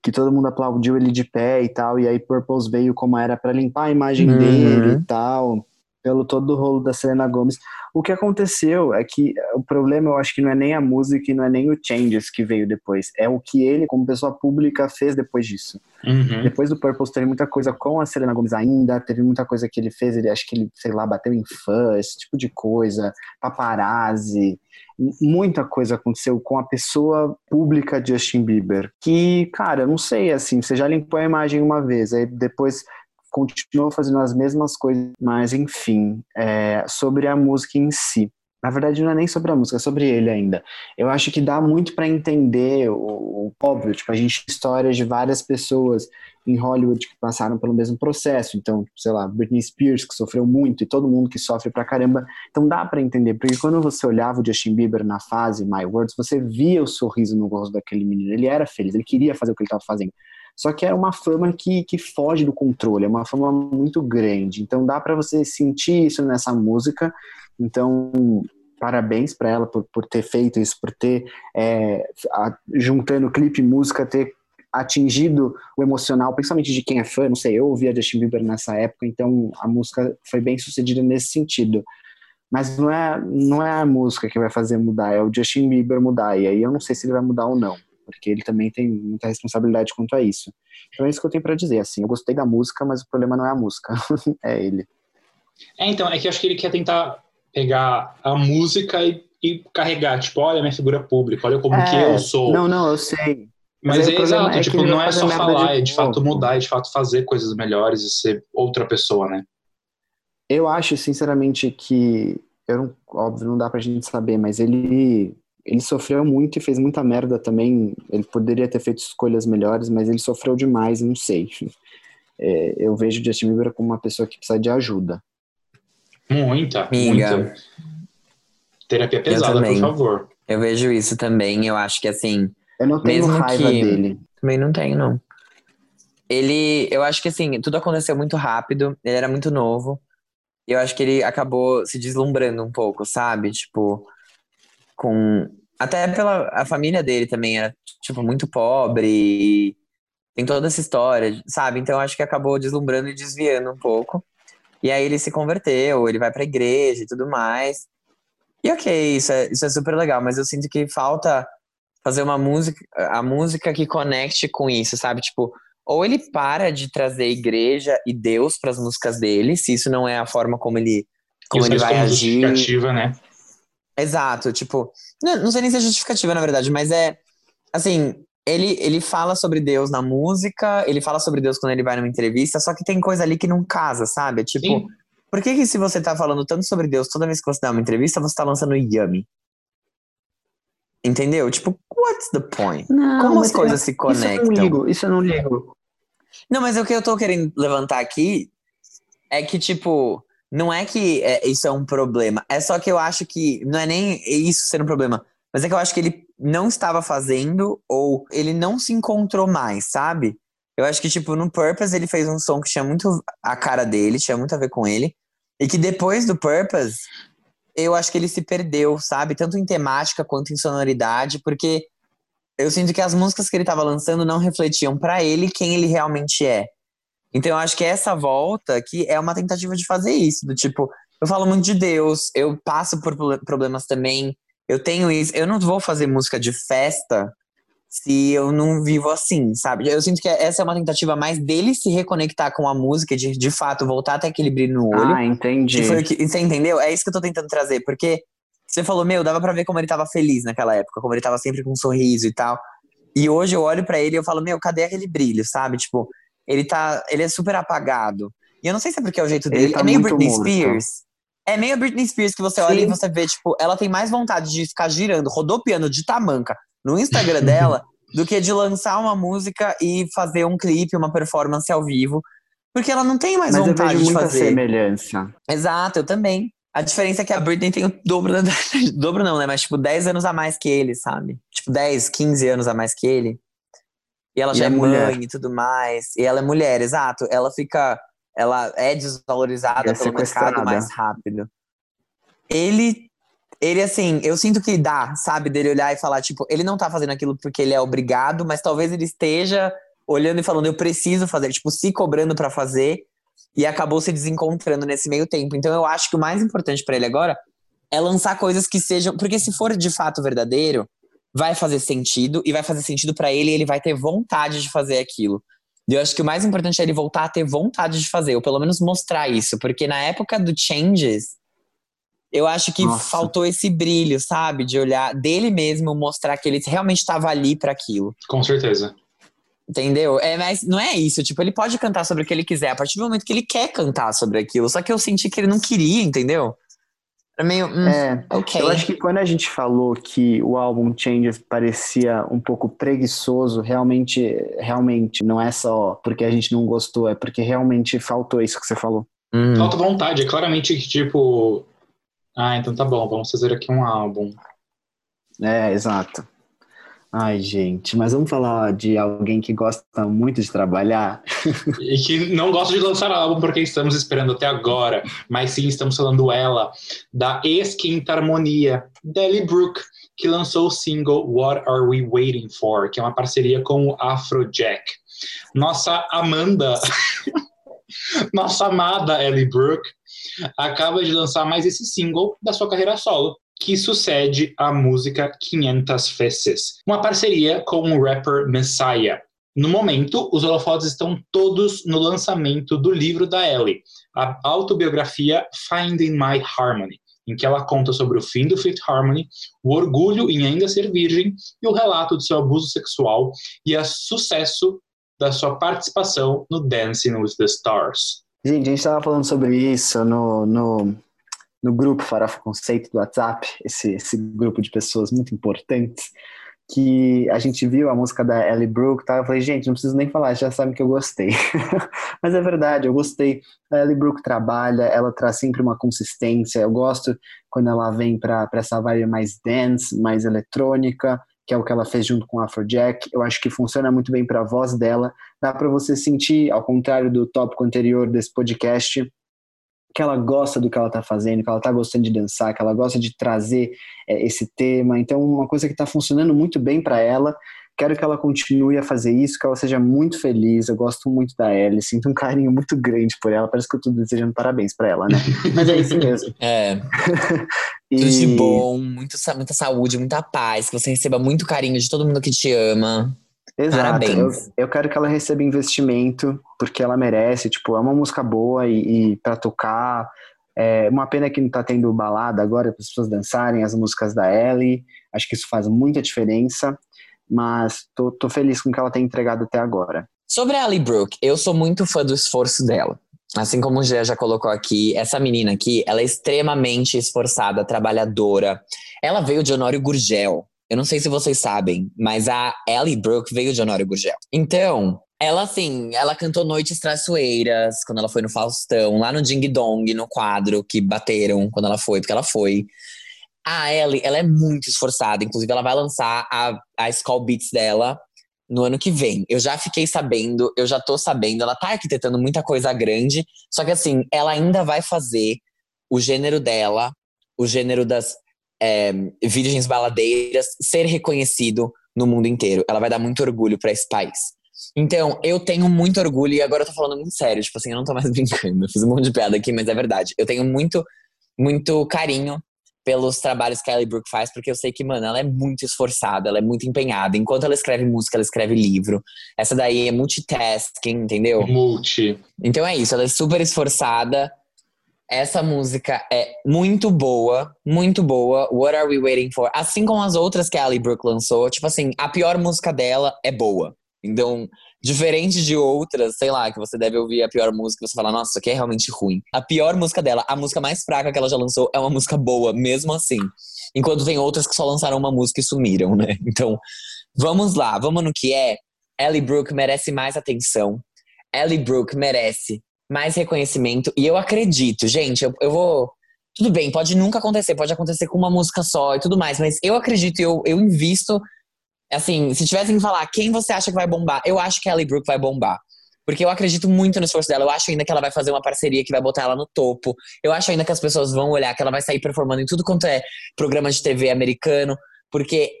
que todo mundo aplaudiu ele de pé e tal, e aí Purpose veio como era para limpar a imagem uhum. dele e tal pelo todo o rolo da Selena Gomez. O que aconteceu é que o problema eu acho que não é nem a música e não é nem o Changes que veio depois, é o que ele, como pessoa pública, fez depois disso. Uhum. Depois do Purple teve muita coisa com a Selena Gomez ainda, teve muita coisa que ele fez, ele acho que ele, sei lá, bateu em fã, esse tipo de coisa, paparazzi, muita coisa aconteceu com a pessoa pública de Justin Bieber, que, cara, não sei, assim, você já limpou a imagem uma vez, aí depois continuou fazendo as mesmas coisas, mas enfim, é, sobre a música em si. Na verdade, não é nem sobre a música, é sobre ele ainda. Eu acho que dá muito para entender o, o, óbvio, tipo, a gente tem histórias de várias pessoas em Hollywood que passaram pelo mesmo processo. Então, sei lá, Britney Spears, que sofreu muito, e todo mundo que sofre pra caramba. Então dá para entender, porque quando você olhava o Justin Bieber na fase My Words, você via o sorriso no rosto daquele menino. Ele era feliz, ele queria fazer o que ele estava fazendo. Só que é uma fama que, que foge do controle, é uma fama muito grande. Então dá para você sentir isso nessa música. Então, parabéns para ela por, por ter feito isso, por ter, é, a, juntando clipe e música, ter atingido o emocional, principalmente de quem é fã. Não sei, eu ouvia Justin Bieber nessa época, então a música foi bem sucedida nesse sentido. Mas não é, não é a música que vai fazer mudar, é o Justin Bieber mudar. E aí eu não sei se ele vai mudar ou não porque ele também tem muita responsabilidade quanto a isso. Então é isso que eu tenho para dizer, assim, eu gostei da música, mas o problema não é a música, é ele. É, então, é que eu acho que ele quer tentar pegar a música e, e carregar, tipo, olha a minha figura pública, olha como é, que eu sou. Não, não, eu sei. Mas, mas é exato, é tipo, não é só falar, de é de fato mudar, é de fato fazer coisas melhores e ser outra pessoa, né? Eu acho, sinceramente, que eu não, óbvio, não dá pra gente saber, mas ele ele sofreu muito e fez muita merda também. Ele poderia ter feito escolhas melhores, mas ele sofreu demais, não sei. É, eu vejo o Justin Bieber como uma pessoa que precisa de ajuda. Muita, Minga. muita. Terapia pesada, por favor. Eu vejo isso também. Eu acho que assim. Eu não tenho mesmo raiva que... dele. Também não tenho, não. Ele, eu acho que assim, tudo aconteceu muito rápido. Ele era muito novo. E eu acho que ele acabou se deslumbrando um pouco, sabe? Tipo, com até pela a família dele também era tipo muito pobre tem toda essa história, sabe? Então acho que acabou deslumbrando e desviando um pouco. E aí ele se converteu, ele vai pra igreja e tudo mais. E ok, isso é, isso é super legal, mas eu sinto que falta fazer uma música, a música que conecte com isso, sabe? Tipo, ou ele para de trazer igreja e Deus para as músicas dele, se isso não é a forma como ele como ele vai agir. né? Exato, tipo, não, não sei nem se é justificativa, na verdade, mas é assim, ele, ele fala sobre Deus na música, ele fala sobre Deus quando ele vai numa entrevista, só que tem coisa ali que não casa, sabe? Tipo, Sim. por que, que se você tá falando tanto sobre Deus toda vez que você dá uma entrevista, você tá lançando Yummy? Entendeu? Tipo, what's the point? Não, Como as coisas se conectam? Isso eu não ligo, isso eu não ligo. Não, mas o que eu tô querendo levantar aqui é que, tipo, não é que é, isso é um problema. É só que eu acho que não é nem isso ser um problema. Mas é que eu acho que ele não estava fazendo ou ele não se encontrou mais, sabe? Eu acho que, tipo, no Purpose ele fez um som que tinha muito a cara dele, tinha muito a ver com ele. E que depois do Purpose, eu acho que ele se perdeu, sabe? Tanto em temática quanto em sonoridade, porque eu sinto que as músicas que ele estava lançando não refletiam para ele quem ele realmente é. Então eu acho que essa volta aqui é uma tentativa de fazer isso, do tipo, eu falo muito de Deus, eu passo por problemas também, eu tenho isso, eu não vou fazer música de festa se eu não vivo assim, sabe? Eu sinto que essa é uma tentativa mais dele se reconectar com a música, de de fato voltar até aquele brilho no olho. Ah, entendi. que, você entendeu? É isso que eu tô tentando trazer, porque você falou, meu, dava pra ver como ele tava feliz naquela época, como ele tava sempre com um sorriso e tal. E hoje eu olho para ele e eu falo, meu, cadê aquele brilho, sabe? Tipo, ele tá. Ele é super apagado. E eu não sei se é porque é o jeito dele. Tá é meio Britney morto. Spears. É meio Britney Spears que você olha Sim. e você vê, tipo, ela tem mais vontade de ficar girando, rodopiando de tamanca no Instagram dela do que de lançar uma música e fazer um clipe, uma performance ao vivo. Porque ela não tem mais Mas eu vontade vejo de muita fazer. semelhança. Exato, eu também. A diferença é que a Britney tem o dobro da dobro não, né? Mas tipo 10 anos a mais que ele, sabe? Tipo 10, 15 anos a mais que ele. E ela E já é é mulher. mãe e tudo mais. E ela é mulher, exato. Ela fica ela é desvalorizada É pelo mercado mais rápido. Ele ele assim, eu sinto que dá, sabe, dele olhar e falar tipo, ele não tá fazendo aquilo porque ele é obrigado, mas talvez ele esteja olhando e falando eu preciso fazer, tipo, se cobrando pra fazer e acabou se desencontrando nesse meio tempo. Então eu acho que o mais importante pra ele agora é lançar coisas que sejam, porque se for de fato verdadeiro, vai fazer sentido e vai fazer sentido pra ele e ele vai ter vontade de fazer aquilo. E eu acho que o mais importante é ele voltar a ter vontade de fazer, ou pelo menos mostrar isso, porque na época do Changes, eu acho que Nossa. faltou esse brilho, sabe? De olhar dele mesmo, mostrar que ele realmente estava ali pra aquilo. Com certeza. Entendeu? É, mas não é isso. Tipo, ele pode cantar sobre o que ele quiser, a partir do momento que ele quer cantar sobre aquilo. Só que eu senti que ele não queria, entendeu? Era meio. hum, É, ok. eu acho que quando a gente falou que o álbum Changes parecia um pouco preguiçoso, realmente, realmente, não é só porque a gente não gostou, é porque realmente faltou isso que você falou. Hum. Falta vontade. É claramente que, tipo. Ah, então tá bom, vamos fazer aqui um álbum. É, exato. Ai, gente, mas vamos falar de alguém que gosta muito de trabalhar? E que não gosta de lançar álbum porque estamos esperando até agora. Mas sim, estamos falando ela, da ex-quinta harmonia, Delly Brooke, que lançou o single What Are We Waiting For? Que é uma parceria com o Afrojack. Nossa Amanda, nossa amada Ellie Brooke, acaba de lançar mais esse single da sua carreira solo, que sucede à música 500 Faces, uma parceria com o rapper Messiah. No momento, os holofotes estão todos no lançamento do livro da Ellie, a autobiografia Finding My Harmony, em que ela conta sobre o fim do Fifth Harmony, o orgulho em ainda ser virgem e o relato de seu abuso sexual e o sucesso da sua participação no Dancing with the Stars. Gente, a gente estava falando sobre isso no, no, no grupo Farofa Conceito do WhatsApp, esse, esse grupo de pessoas muito importantes, que a gente viu a música da Ellie Brooke, tá? Eu falei, gente, não preciso nem falar, já sabem que eu gostei. Mas é verdade, eu gostei. A Ellie Brooke trabalha, ela traz sempre uma consistência. Eu gosto quando ela vem para essa vibe mais dance, mais eletrônica, que é o que ela fez junto com a Afrojack. Eu acho que funciona muito bem para a voz dela. Dá para você sentir, ao contrário do tópico anterior desse podcast, que ela gosta do que ela está fazendo, que ela está gostando de dançar, que ela gosta de trazer é, esse tema. Então, uma coisa que está funcionando muito bem para ela. Quero que ela continue a fazer isso, que ela seja muito feliz. Eu gosto muito da Ellie, sinto um carinho muito grande por ela. Parece que eu estou desejando parabéns para ela, né? Mas é isso mesmo. É, E- tudo de bom, muito, muita saúde, muita paz, que você receba muito carinho de todo mundo que te ama. Exato. Parabéns. Eu, eu quero que ela receba investimento, porque ela merece. Tipo, é uma música boa e, e para tocar. É uma pena que não tá tendo balada agora para as pessoas dançarem as músicas da Ellie. Acho que isso faz muita diferença. Mas tô, tô feliz com o que ela tem entregado até agora. Sobre a Ali Brooke, eu sou muito fã do esforço dela. Assim como o Gê já colocou aqui, essa menina aqui, ela é extremamente esforçada, trabalhadora. Ela veio de Honório Gurgel. Eu não sei se vocês sabem, mas a Ellie Brooke veio de Honório Gurgel. Então, ela assim, ela cantou Noites Traiçoeiras quando ela foi no Faustão, lá no Ding Dong, no quadro que bateram quando ela foi, porque ela foi. A Ellie, ela é muito esforçada. Inclusive, ela vai lançar a, a Skull Beats dela no ano que vem. Eu já fiquei sabendo, eu já tô sabendo, ela tá arquitetando muita coisa grande, só que assim, ela ainda vai fazer o gênero dela, o gênero das é, virgens baladeiras, ser reconhecido no mundo inteiro. Ela vai dar muito orgulho pra esse país. Então, eu tenho muito orgulho, e agora eu tô falando muito sério, tipo assim, eu não tô mais brincando, eu fiz um monte de piada aqui, mas é verdade. Eu tenho muito, muito carinho pelos trabalhos que a Ellie Brooke faz, porque eu sei que, mano, ela é muito esforçada, ela é muito empenhada. Enquanto ela escreve música, ela escreve livro. Essa daí é multitasking, entendeu? Multi. Então é isso, ela é super esforçada. Essa música é muito boa, muito boa. What Are We Waiting For? Assim como as outras que a Ali Brooke lançou, tipo assim, a pior música dela é boa. Então, diferente de outras, sei lá, que você deve ouvir a pior música e você fala, nossa, isso aqui é realmente ruim. A pior música dela, a música mais fraca que ela já lançou, é uma música boa, mesmo assim. Enquanto tem outras que só lançaram uma música e sumiram, né? Então, vamos lá, vamos no que é. Ellie Brooke merece mais atenção. Ellie Brooke merece mais reconhecimento e eu acredito, gente, eu, eu vou. Tudo bem, pode nunca acontecer, pode acontecer com uma música só e tudo mais, mas eu acredito, eu, eu invisto. Assim, se tivessem que falar quem você acha que vai bombar, eu acho que a Ellie Brooke vai bombar. Porque eu acredito muito no esforço dela. Eu acho ainda que ela vai fazer uma parceria que vai botar ela no topo. Eu acho ainda que as pessoas vão olhar, que ela vai sair performando em tudo quanto é programa de TV americano. Porque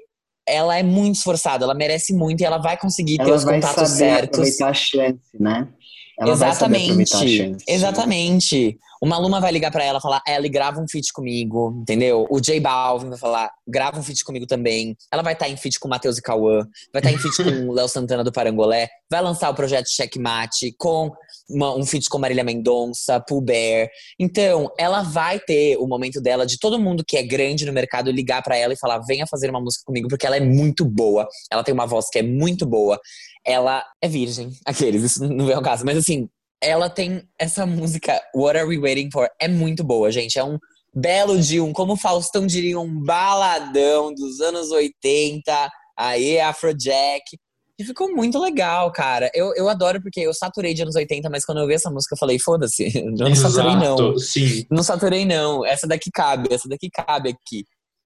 ela é muito esforçada, ela merece muito e ela vai conseguir ela ter os contatos certos. aproveitar a chance, né? Ela exatamente, exatamente. O Maluma vai ligar para ela e falar, Ellie, grava um feat comigo, entendeu? O J Balvin vai falar, grava um feat comigo também. Ela vai estar tá em feat com o Matheus e Cauã, vai estar tá em feat com o Léo Santana do Parangolé, vai lançar o projeto Checkmate com uma, um feat com Marília Mendonça, Pooh Bear. Então, ela vai ter o momento dela de todo mundo que é grande no mercado ligar para ela e falar, venha fazer uma música comigo, porque ela é muito boa. Ela tem uma voz que é muito boa. Ela é virgem, aqueles, isso não é o caso, mas assim, ela tem essa música What Are We Waiting For? É muito boa, gente. É um belo dia, um, como o Faustão diria, um baladão dos anos 80. Aí, Afrojack. E ficou muito legal, cara. Eu, eu adoro porque eu saturei de anos 80, mas quando eu vi essa música eu falei, foda-se. Não Exato, saturei, não. Sim. Não saturei, não. Essa daqui cabe, essa daqui cabe aqui.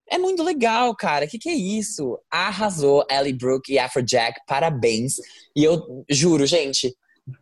É muito legal, cara. O que, que é isso? Arrasou Ellie Brooke e Afrojack. Parabéns. E eu juro, gente,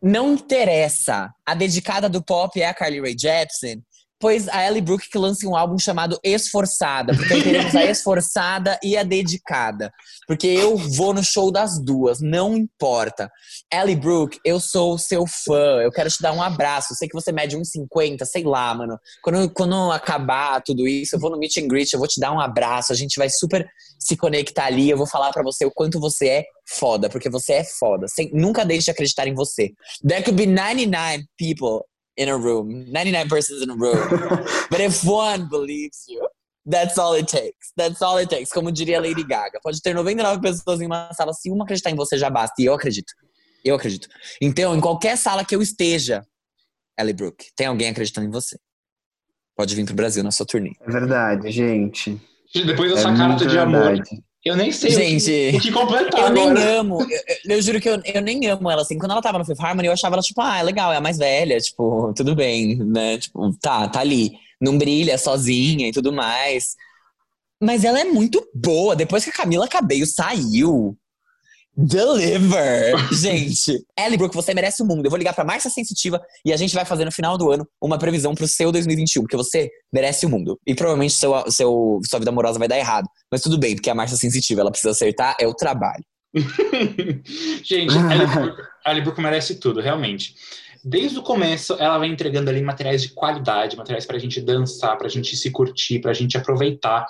não interessa. A dedicada do pop é a Carly Rae Jepsen, pois a Ellie Brooke que lance um álbum chamado Esforçada, porque teremos a Esforçada e a Dedicada. Porque eu vou no show das duas, não importa. Ellie Brooke, eu sou seu fã, eu quero te dar um abraço. Sei que você mede 1,50, sei lá, mano. Quando, quando acabar tudo isso, eu vou no meet and greet, eu vou te dar um abraço, a gente vai super se conectar ali, eu vou falar para você o quanto você é foda, porque você é foda. Sem, nunca deixe de acreditar em você. There could be 99 people in a room, 99 persons in a room. But if one believes you, that's all it takes. That's all it takes. Como diria Lady Gaga. Pode ter 99 pessoas em uma sala, se uma acreditar em você já basta. E eu acredito. Eu acredito. Então, em qualquer sala que eu esteja, Ellie Brooke, tem alguém acreditando em você. Pode vir pro Brasil na sua turnê. É verdade, gente. Depois dessa é carta de amor. Eu nem sei Gente, o, que, o que completar eu agora. nem amo. Eu, eu juro que eu, eu nem amo ela, assim. Quando ela tava no Fifth Harmony, eu achava ela, tipo, ah, é legal, é a mais velha, tipo, tudo bem, né? Tipo, tá, tá ali. Não brilha sozinha e tudo mais. Mas ela é muito boa. Depois que a Camila Cabello saiu, Deliver! gente, Ellie Brooke, você merece o mundo. Eu vou ligar pra Márcia Sensitiva e a gente vai fazer no final do ano uma previsão pro seu 2021, porque você merece o mundo. E provavelmente seu, seu, sua vida amorosa vai dar errado. Mas tudo bem, porque a Márcia Sensitiva, ela precisa acertar, é o trabalho. gente, Ellie Brooke, Ellie Brooke merece tudo, realmente. Desde o começo, ela vai entregando ali materiais de qualidade, materiais pra gente dançar, pra gente se curtir, pra gente aproveitar.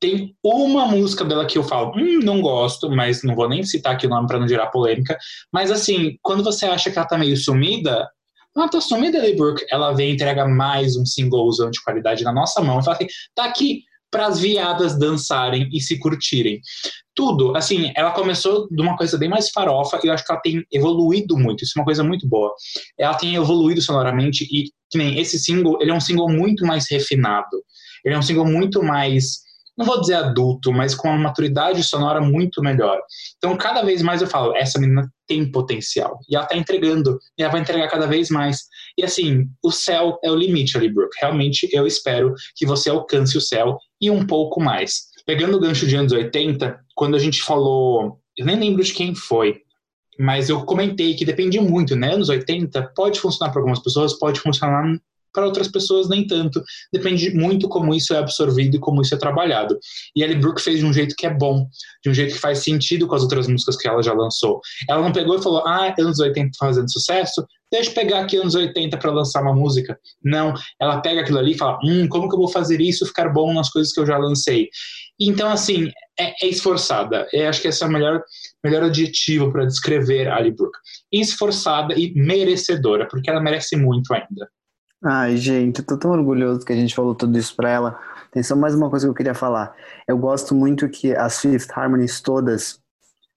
Tem uma música dela que eu falo, hum, não gosto, mas não vou nem citar aqui o nome para não gerar polêmica. Mas assim, quando você acha que ela tá meio sumida, ela tá sumida, Ellie Brooke, ela vem e entrega mais um singlezão de qualidade na nossa mão e fala assim, tá aqui para as viadas dançarem e se curtirem. Tudo, assim, ela começou de uma coisa bem mais farofa e eu acho que ela tem evoluído muito, isso é uma coisa muito boa. Ela tem evoluído sonoramente e, que nem esse single, ele é um single muito mais refinado. Ele é um single muito mais não vou dizer adulto, mas com uma maturidade sonora muito melhor. Então, cada vez mais eu falo, essa menina tem potencial. E ela tá entregando, e ela vai entregar cada vez mais. E assim, o céu é o limite ali, Brooke. Realmente, eu espero que você alcance o céu e um pouco mais. Pegando o gancho de anos 80, quando a gente falou, eu nem lembro de quem foi, mas eu comentei que dependia muito, né? Anos 80 pode funcionar para algumas pessoas, pode funcionar para outras pessoas nem tanto. Depende muito como isso é absorvido e como isso é trabalhado. E Ellie Brooke fez de um jeito que é bom, de um jeito que faz sentido com as outras músicas que ela já lançou. Ela não pegou e falou, ah, anos 80 fazendo sucesso, deixa eu pegar aqui anos 80 para lançar uma música. Não, ela pega aquilo ali e fala, hum, como que eu vou fazer isso ficar bom nas coisas que eu já lancei? Então, assim, é, é esforçada. Eu acho que esse é o melhor, melhor adjetivo para descrever a Ali Brooke. Esforçada e merecedora, porque ela merece muito ainda. Ai, gente, tô tão orgulhoso que a gente falou tudo isso pra ela. Tem só mais uma coisa que eu queria falar. Eu gosto muito que as Fifth Harmonies todas,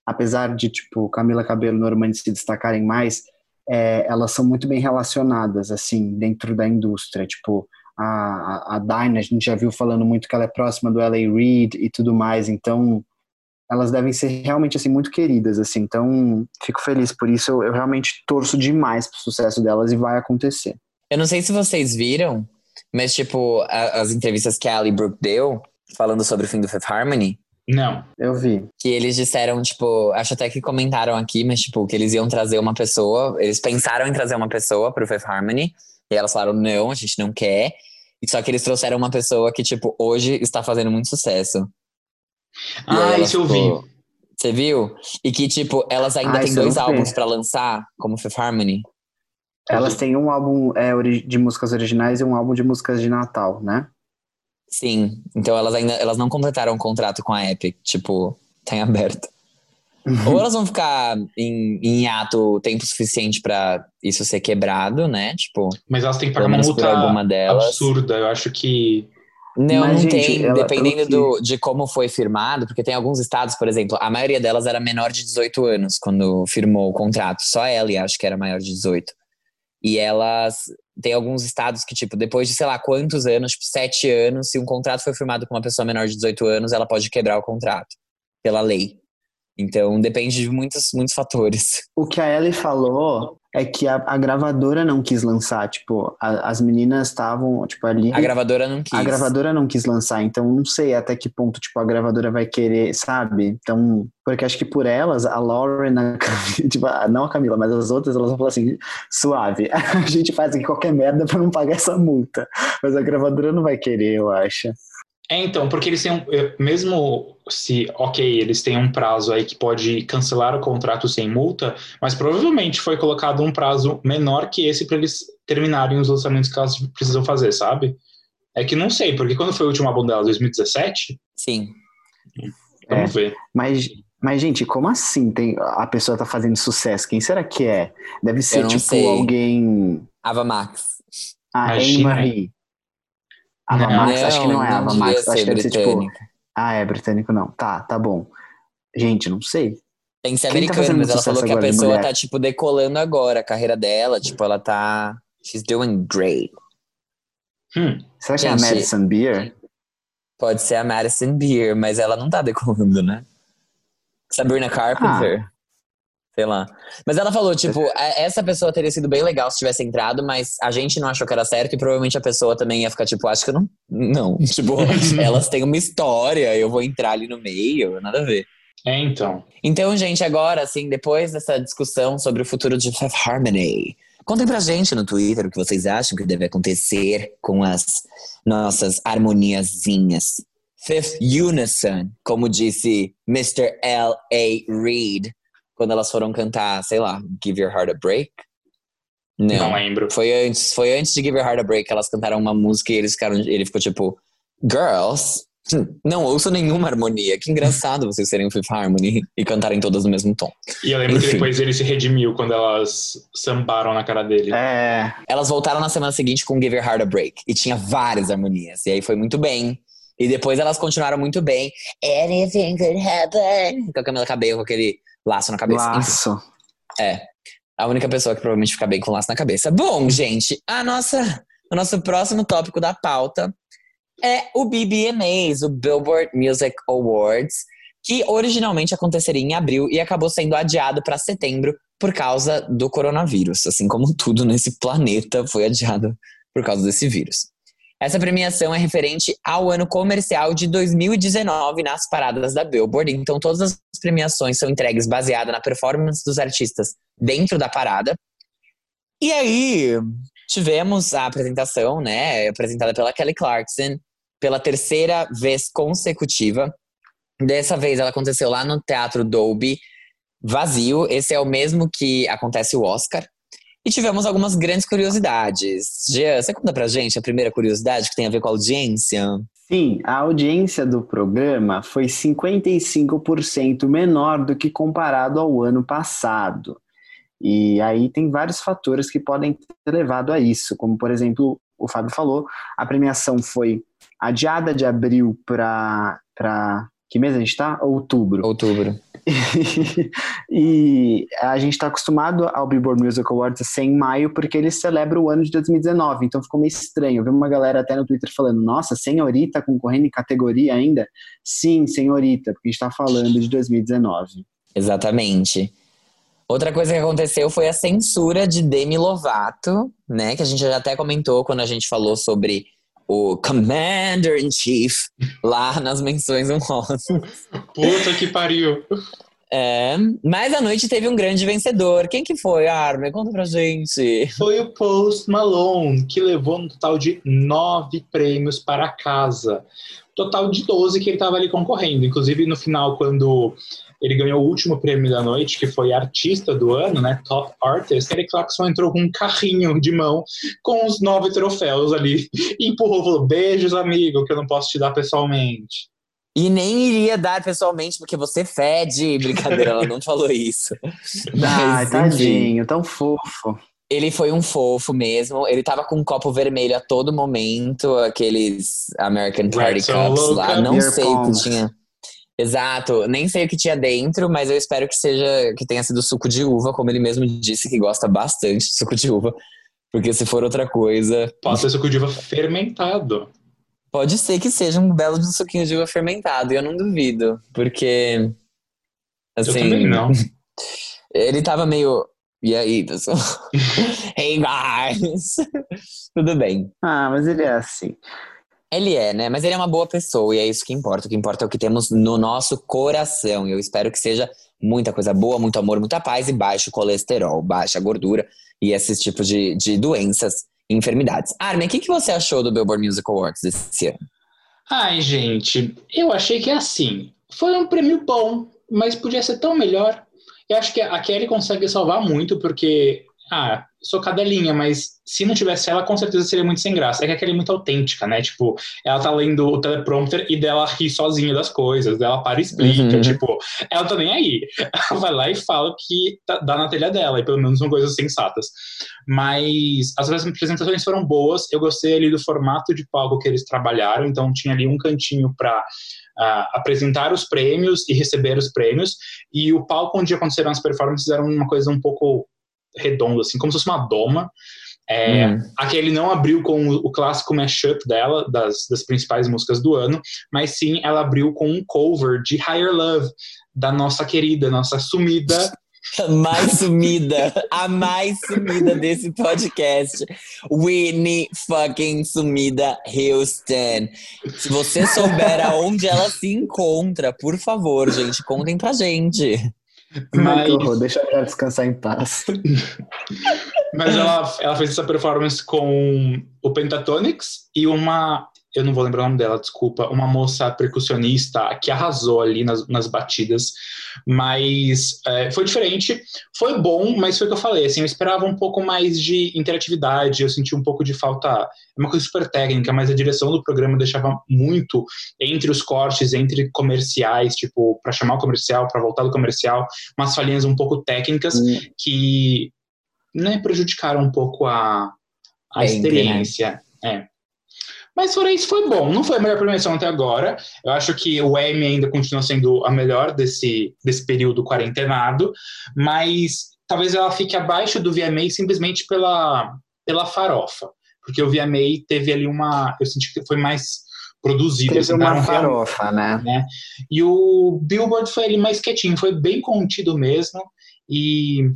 apesar de, tipo, Camila Cabello e Normani se destacarem mais, é, elas são muito bem relacionadas, assim, dentro da indústria. Tipo, a, a Dinah, a gente já viu falando muito que ela é próxima do L.A. Reid e tudo mais, então elas devem ser realmente assim muito queridas, assim. Então, fico feliz por isso. Eu, eu realmente torço demais pro sucesso delas e vai acontecer. Eu não sei se vocês viram, mas tipo, a- as entrevistas que a Ali Brooke deu, falando sobre o fim do Fifth Harmony, Não. Eu vi. que eles disseram, tipo, acho até que comentaram aqui, mas tipo, que eles iam trazer uma pessoa, eles pensaram em trazer uma pessoa pro Fifth Harmony, e elas falaram, não, a gente não quer. E só que eles trouxeram uma pessoa que, tipo, hoje está fazendo muito sucesso. Ah, isso eu vi. ficou- Você viu? E que, tipo, elas ainda Ah, têm dois álbuns pra lançar, como Fifth Harmony. Elas têm um álbum é, de músicas originais e um álbum de músicas de Natal, né? Sim. Então elas ainda elas não completaram o contrato com a Epic, tipo, tá em aberto. Ou elas vão ficar em, em ato tempo suficiente pra isso ser quebrado, né? Tipo, Mas elas têm que pagar uma menos por multa alguma delas. absurda. Eu acho que. Não, Mas, não gente, tem, ela- dependendo do, de como foi firmado, porque tem alguns estados, por exemplo, a maioria delas era menor de 18 anos quando firmou o contrato. Só ela, acho que era maior de 18. E elas. Tem alguns estados que, tipo, depois de sei lá quantos anos, tipo, sete anos, se um contrato foi firmado com uma pessoa menor de 18 anos, ela pode quebrar o contrato, pela lei. Então depende de muitos, muitos fatores. O que a Ellie falou é que a, a gravadora não quis lançar, tipo, a- as meninas estavam, tipo, ali. A gravadora não quis. A gravadora não quis lançar, então não sei até que ponto, tipo, a gravadora vai querer, sabe? Então, porque acho que por elas, a Lauren, a Camila, tipo, não a Camila, mas as outras, elas vão falar assim, suave, a gente faz aqui qualquer merda pra não pagar essa multa. Mas a gravadora não vai querer, eu acho. É, então, porque eles têm um, mesmo se, ok, eles têm um prazo aí que pode cancelar o contrato sem multa, mas provavelmente foi colocado um prazo menor que esse para eles terminarem os lançamentos que elas precisam fazer, sabe? É que não sei, porque quando foi o último álbum dela, 2017? Sim. Vamos ver. Mas, mas gente, como assim tem, a pessoa tá fazendo sucesso? Quem será que é? Deve ser, tipo, sei. alguém... Ava Max. A Imagina. Anne-Marie. Ava Não. Max, acho que não é Ava devia Max. Acho que deve ser, tipo... britânica. Ah, é britânico não. Tá, tá bom. Gente, não sei. Tem que ser Quem tá americana, fazendo mas ela sucesso falou que a pessoa tá, tipo, decolando agora a carreira dela. Tipo, ela tá. She's doing great. Hum, Será que é a Gente, Madison Beer? Pode ser a Madison Beer, mas ela não tá decolando, né? Sabrina Carpenter. Sei lá. Mas ela falou, tipo, a- essa pessoa teria sido bem legal se tivesse entrado, mas a gente não achou que era certo e provavelmente a pessoa também ia ficar, tipo, acho que eu não. Não. Tipo, elas têm uma história, eu vou entrar ali no meio, nada a ver. é então. Então, gente, agora, assim, depois dessa discussão sobre o futuro de Fifth Harmony, contem pra gente no Twitter o que vocês acham que deve acontecer com as nossas harmoniazinhas. Fifth Unison, como disse Mr. L.A. Reid, quando elas foram cantar, sei lá, Give Your Heart a Break. Não, Não, lembro. foi antes, foi antes de Give Your Heart a Break que elas cantaram uma música e eles ficaram, ele ficou tipo, Girls, hum, não ouço nenhuma harmonia. Que engraçado vocês serem o Fifth Harmony e cantarem todas no mesmo tom. E eu lembro que Enfim. depois ele se redimiu quando elas sambaram na cara dele. É. Elas voltaram na semana seguinte com Give Your Heart a Break e tinha várias harmonias. E aí foi muito bem. E depois elas continuaram muito bem. Anything could happen. Com a Camila Cabello, com aquele laço na cabeça. Enfim. Laço. É. A única pessoa que provavelmente fica bem com laço na cabeça. Bom, gente, a nossa, o nosso próximo tópico da pauta é o BBMAs, o Billboard Music Awards, que originalmente aconteceria em abril e acabou sendo adiado para setembro por causa do coronavírus. Assim como tudo nesse planeta foi adiado por causa desse vírus. Essa premiação é referente ao ano comercial de 2019 nas paradas da Billboard. Então, todas as premiações são entregues baseadas na performance dos artistas dentro da parada. E aí, tivemos a apresentação, né, apresentada pela Kelly Clarkson, pela terceira vez consecutiva. Dessa vez ela aconteceu lá no Teatro Dolby, vazio. Esse é o mesmo que acontece o Oscar. E tivemos algumas grandes curiosidades. Jean, você conta pra gente a primeira curiosidade que tem a ver com a audiência? Sim, a audiência do programa foi 55% menor do que comparado ao ano passado. E aí tem vários fatores que podem ter levado a isso, como por exemplo, o Fábio falou, a premiação foi adiada de abril para que mês a gente está? Outubro. Outubro. e a gente está acostumado ao Billboard Music Awards ser em maio, porque ele celebra o ano de 2019, então ficou meio estranho. Eu vi uma galera até no Twitter falando: nossa, senhorita concorrendo em categoria ainda? Sim, senhorita, porque a gente está falando de 2019. Exatamente. Outra coisa que aconteceu foi a censura de Demi Lovato, né? Que a gente já até comentou quando a gente falou sobre o Commander in Chief lá nas menções honrosas. Puta que pariu. É, mas a noite teve um grande vencedor. Quem que foi, Armin? Conta pra gente. Foi o Post Malone, que levou um total de nove prêmios para casa. Total de 12 que ele estava ali concorrendo. Inclusive, no final, quando ele ganhou o último prêmio da noite, que foi artista do ano, né? Top Artist. Eric Clarkson entrou com um carrinho de mão com os nove troféus ali e empurrou, falou: beijos, amigo, que eu não posso te dar pessoalmente. E nem iria dar pessoalmente, porque você fede. Brincadeira, ela não falou isso. Ai, tadinho, tão fofo. Ele foi um fofo mesmo. Ele tava com um copo vermelho a todo momento, aqueles American Party Cups lá. Não sei o que tinha. Exato, nem sei o que tinha dentro, mas eu espero que seja que tenha sido suco de uva, como ele mesmo disse que gosta bastante de suco de uva, porque se for outra coisa, pode ser suco de uva fermentado. Pode ser que seja um belo de suquinho de uva fermentado, e eu não duvido, porque assim, eu também não. ele tava meio e aí, pessoal? hey guys! Tudo bem. Ah, mas ele é assim. Ele é, né? Mas ele é uma boa pessoa e é isso que importa. O que importa é o que temos no nosso coração. E eu espero que seja muita coisa boa, muito amor, muita paz e baixo colesterol, baixa gordura e esses tipos de, de doenças e enfermidades. Armin, o que, que você achou do Billboard Music Awards esse ano? Ai, gente, eu achei que é assim. Foi um prêmio bom, mas podia ser tão melhor. Eu acho que a Kelly consegue salvar muito, porque ah, sou cadelinha, mas se não tivesse ela, com certeza seria muito sem graça. É que aquela é muito autêntica, né? Tipo, ela tá lendo o teleprompter e dela ri sozinha das coisas, dela para e explica, uhum. tipo, ela tá nem aí. Ela vai lá e fala que tá, dá na telha dela, e pelo menos são coisas sensatas. Mas as apresentações foram boas, eu gostei ali do formato de palco que eles trabalharam, então tinha ali um cantinho para Uh, ah, apresentar os prêmios e receber os prêmios. E o palco onde aconteceram as performances era uma coisa um pouco redondo, assim, como se fosse uma doma. É, uhum. Aqui ele não abriu com o, clássico mashup dela, das, das principais músicas do ano, mas sim ela abriu com um cover de Higher Love, da nossa querida, nossa sumida a mais sumida, a mais sumida desse podcast. Whitney fucking sumida Houston. Se você souber aonde ela se encontra, por favor, gente, contem pra gente. Mas... Ai, deixa ela descansar em paz. Mas ela, ela fez essa performance com o Pentatonix e uma eu não vou lembrar o nome dela, desculpa, uma moça percussionista que arrasou ali nas, nas batidas, mas é, foi diferente, foi bom, mas foi o que eu falei, assim, eu esperava um pouco mais de interatividade, eu senti um pouco de falta, é uma coisa super técnica, mas a direção do programa deixava muito entre os cortes, entre comerciais, tipo, para chamar o comercial, para voltar do comercial, umas falhinhas um pouco técnicas hum. que né, prejudicaram um pouco a, a né? experiência. Né? É. Mas fora isso, foi bom. Não foi a melhor premiação até agora. Eu acho que o Emmy ainda continua sendo a melhor desse, desse período quarentenado, mas talvez ela fique abaixo do VMA simplesmente pela, pela farofa. Porque o VMA teve ali uma. Eu senti que foi mais produzido. Teve uma farofa, né? né? E o Billboard foi ali mais quietinho, foi bem contido mesmo. E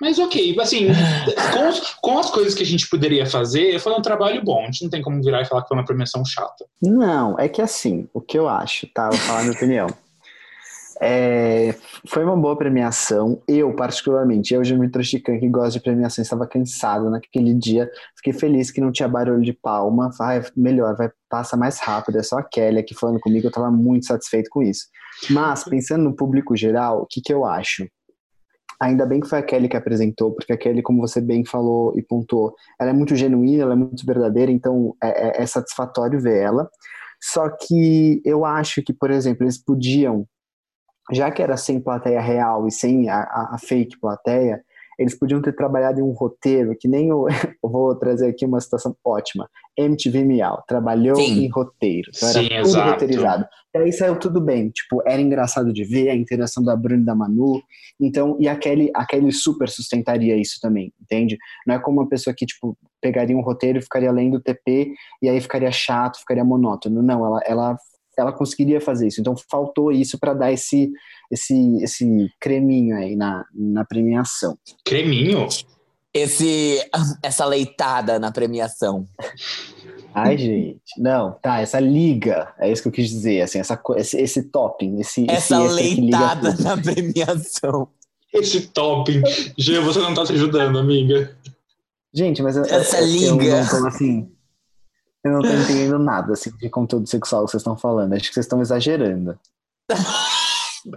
mas ok, assim, com, com, as coisas que a gente poderia fazer, foi um trabalho bom. A gente não tem como virar e falar que foi uma premiação chata. Não, é que assim, o que eu acho, tá? Vou falar a minha opinião. É, foi uma boa premiação. Eu, particularmente, eu, Geometro Chican, que gosto de premiação, estava cansado naquele dia. Fiquei feliz que não tinha barulho de palma. Vai, melhor, vai passa mais rápido. É só a Kelly aqui falando comigo, eu estava muito satisfeito com isso. Mas, pensando no público geral, o que, que eu acho? Ainda bem que foi a Kelly que apresentou, porque a Kelly, como você bem falou e pontuou, ela é muito genuína, ela é muito verdadeira, então é, é, é satisfatório ver ela. Só que eu acho que, por exemplo, eles podiam, já que era sem plateia real e sem a, a, a fake plateia, eles podiam ter trabalhado em um roteiro, que nem o. Eu vou trazer aqui uma situação ótima. MTV Miau trabalhou Sim. em roteiro. Então Sim, era tudo exato. roteirizado. E aí saiu tudo bem. Tipo, era engraçado de ver a interação da Bruna e da Manu. Então, e a Kelly, a Kelly super sustentaria isso também, entende? Não é como uma pessoa que, tipo, pegaria um roteiro e ficaria lendo o TP e aí ficaria chato, ficaria monótono. Não, ela, ela, ela conseguiria fazer isso. Então, faltou isso para dar esse, esse, esse creminho aí na, na premiação. Creminho? Esse, essa leitada na premiação. Ai, gente. Não, tá, essa liga, é isso que eu quis dizer, assim, essa, esse, esse topping, esse, esse Essa liga leitada na premiação. Esse topping. Gê, você não tá se ajudando, amiga. Gente, mas Essa eu, liga. eu não tô assim. Eu não tô entendendo nada assim, de conteúdo sexual que vocês estão falando. Acho que vocês estão exagerando.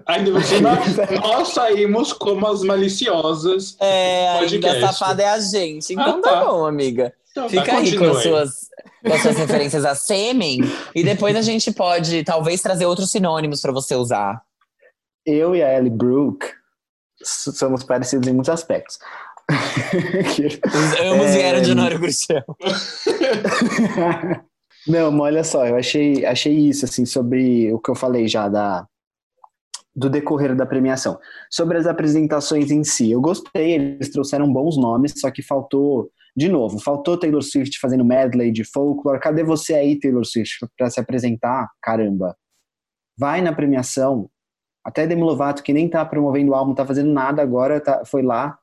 Ainda cima, nós saímos como as maliciosas. É, ainda Podcast. safada é a gente. Então Ah, tá. tá. bom, amiga. Então, Fica tá, aí com as, suas, com as suas referências a sêmen. E depois a gente pode, talvez, trazer outros sinônimos pra você usar. Eu e a Ellie Brooke somos parecidos em muitos aspectos. Os ambos É. vieram de Honório Gurgel. Não, mas olha só, eu achei, achei isso, assim, sobre o que eu falei já da, do decorrer da premiação. Sobre as apresentações em si, eu gostei, eles trouxeram bons nomes, só que faltou, de novo, faltou Taylor Swift fazendo medley de folklore. Cadê você aí, Taylor Swift, para se apresentar? Caramba. Vai na premiação. Até Demi Lovato, que nem tá promovendo o álbum, tá fazendo nada agora, tá, foi lá,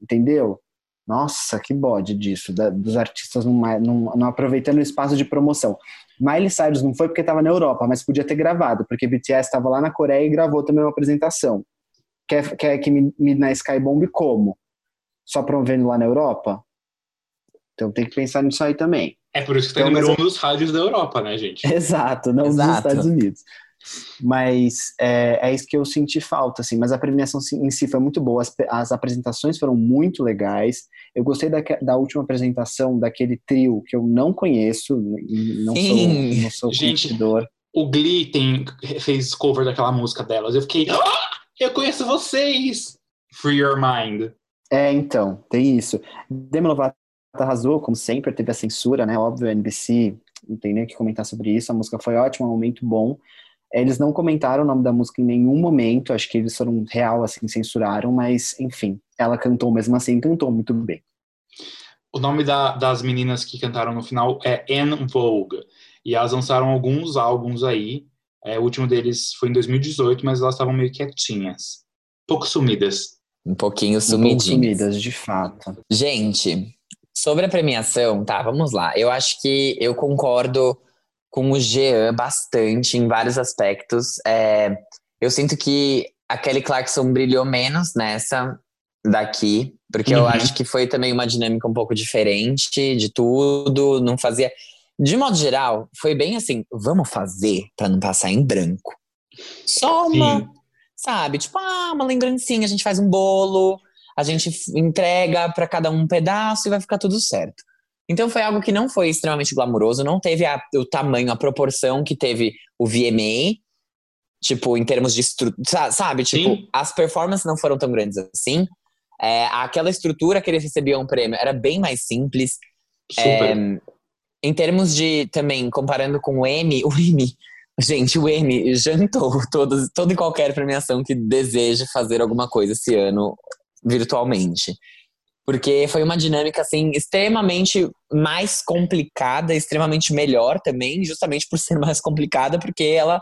entendeu? Nossa, que bode disso, da- dos artistas não, não, não aproveitando o espaço de promoção. Miley Cyrus não foi porque estava na Europa, mas podia ter gravado, porque BTS estava lá na Coreia e gravou também uma apresentação. Quer, quer que Midnight Sky bombe como? Só promovendo lá na Europa? Então tem que pensar nisso aí também. É por isso que tá Então, número mas um dos rádios da Europa, né, gente? Exato, não Exato. nos Estados Unidos. Mas é, é isso que eu senti falta, assim. Mas a premiação em si foi muito boa, as, as apresentações foram muito legais. Eu gostei da, da última apresentação daquele trio que eu não conheço, e não sou, Sim. não sou Gente, conhecedor. O Glee tem, fez cover daquela música delas. Eu fiquei, ah, eu conheço vocês! Free Your Mind. É, então, tem isso. Demi Lovato arrasou, como sempre, teve a censura, né? Óbvio, a NBC não tem nem o que comentar sobre isso. A música foi ótima, um momento bom. Eles não comentaram o nome da música em nenhum momento, acho que eles foram real, assim, censuraram, mas, enfim, ela cantou mesmo assim, cantou muito bem. O nome da- das meninas que cantaram no final é En Vogue. E elas lançaram alguns álbuns aí. É, o último deles foi em 2018, mas elas estavam meio quietinhas. Pouco sumidas. Um pouquinho Um pouco sumidas, de fato. Gente, sobre a premiação, tá, vamos lá. Eu acho que eu concordo com o Jean bastante em vários aspectos. É, eu sinto que a Kelly Clarkson brilhou menos nessa daqui, porque eu Uhum. acho que foi também uma dinâmica um pouco diferente de tudo, não fazia. De modo geral, foi bem assim, vamos fazer pra não passar em branco. Só uma, Sim. sabe? Tipo, ah, uma lembrancinha, a gente faz um bolo, a gente entrega pra cada um um pedaço e vai ficar tudo certo. Então foi algo que não foi extremamente glamuroso, não teve a- o tamanho, a proporção que teve o VMA, tipo, em termos de estrutura, sabe? Tipo, Sim. as performances não foram tão grandes assim. É, aquela estrutura que eles recebiam o prêmio era bem mais simples. Super. É, em termos de, também, comparando com o M, o M, gente, o M jantou todas, toda e qualquer premiação que deseje fazer alguma coisa esse ano virtualmente. Porque foi uma dinâmica, assim, extremamente mais complicada, extremamente melhor também, justamente por ser mais complicada, porque ela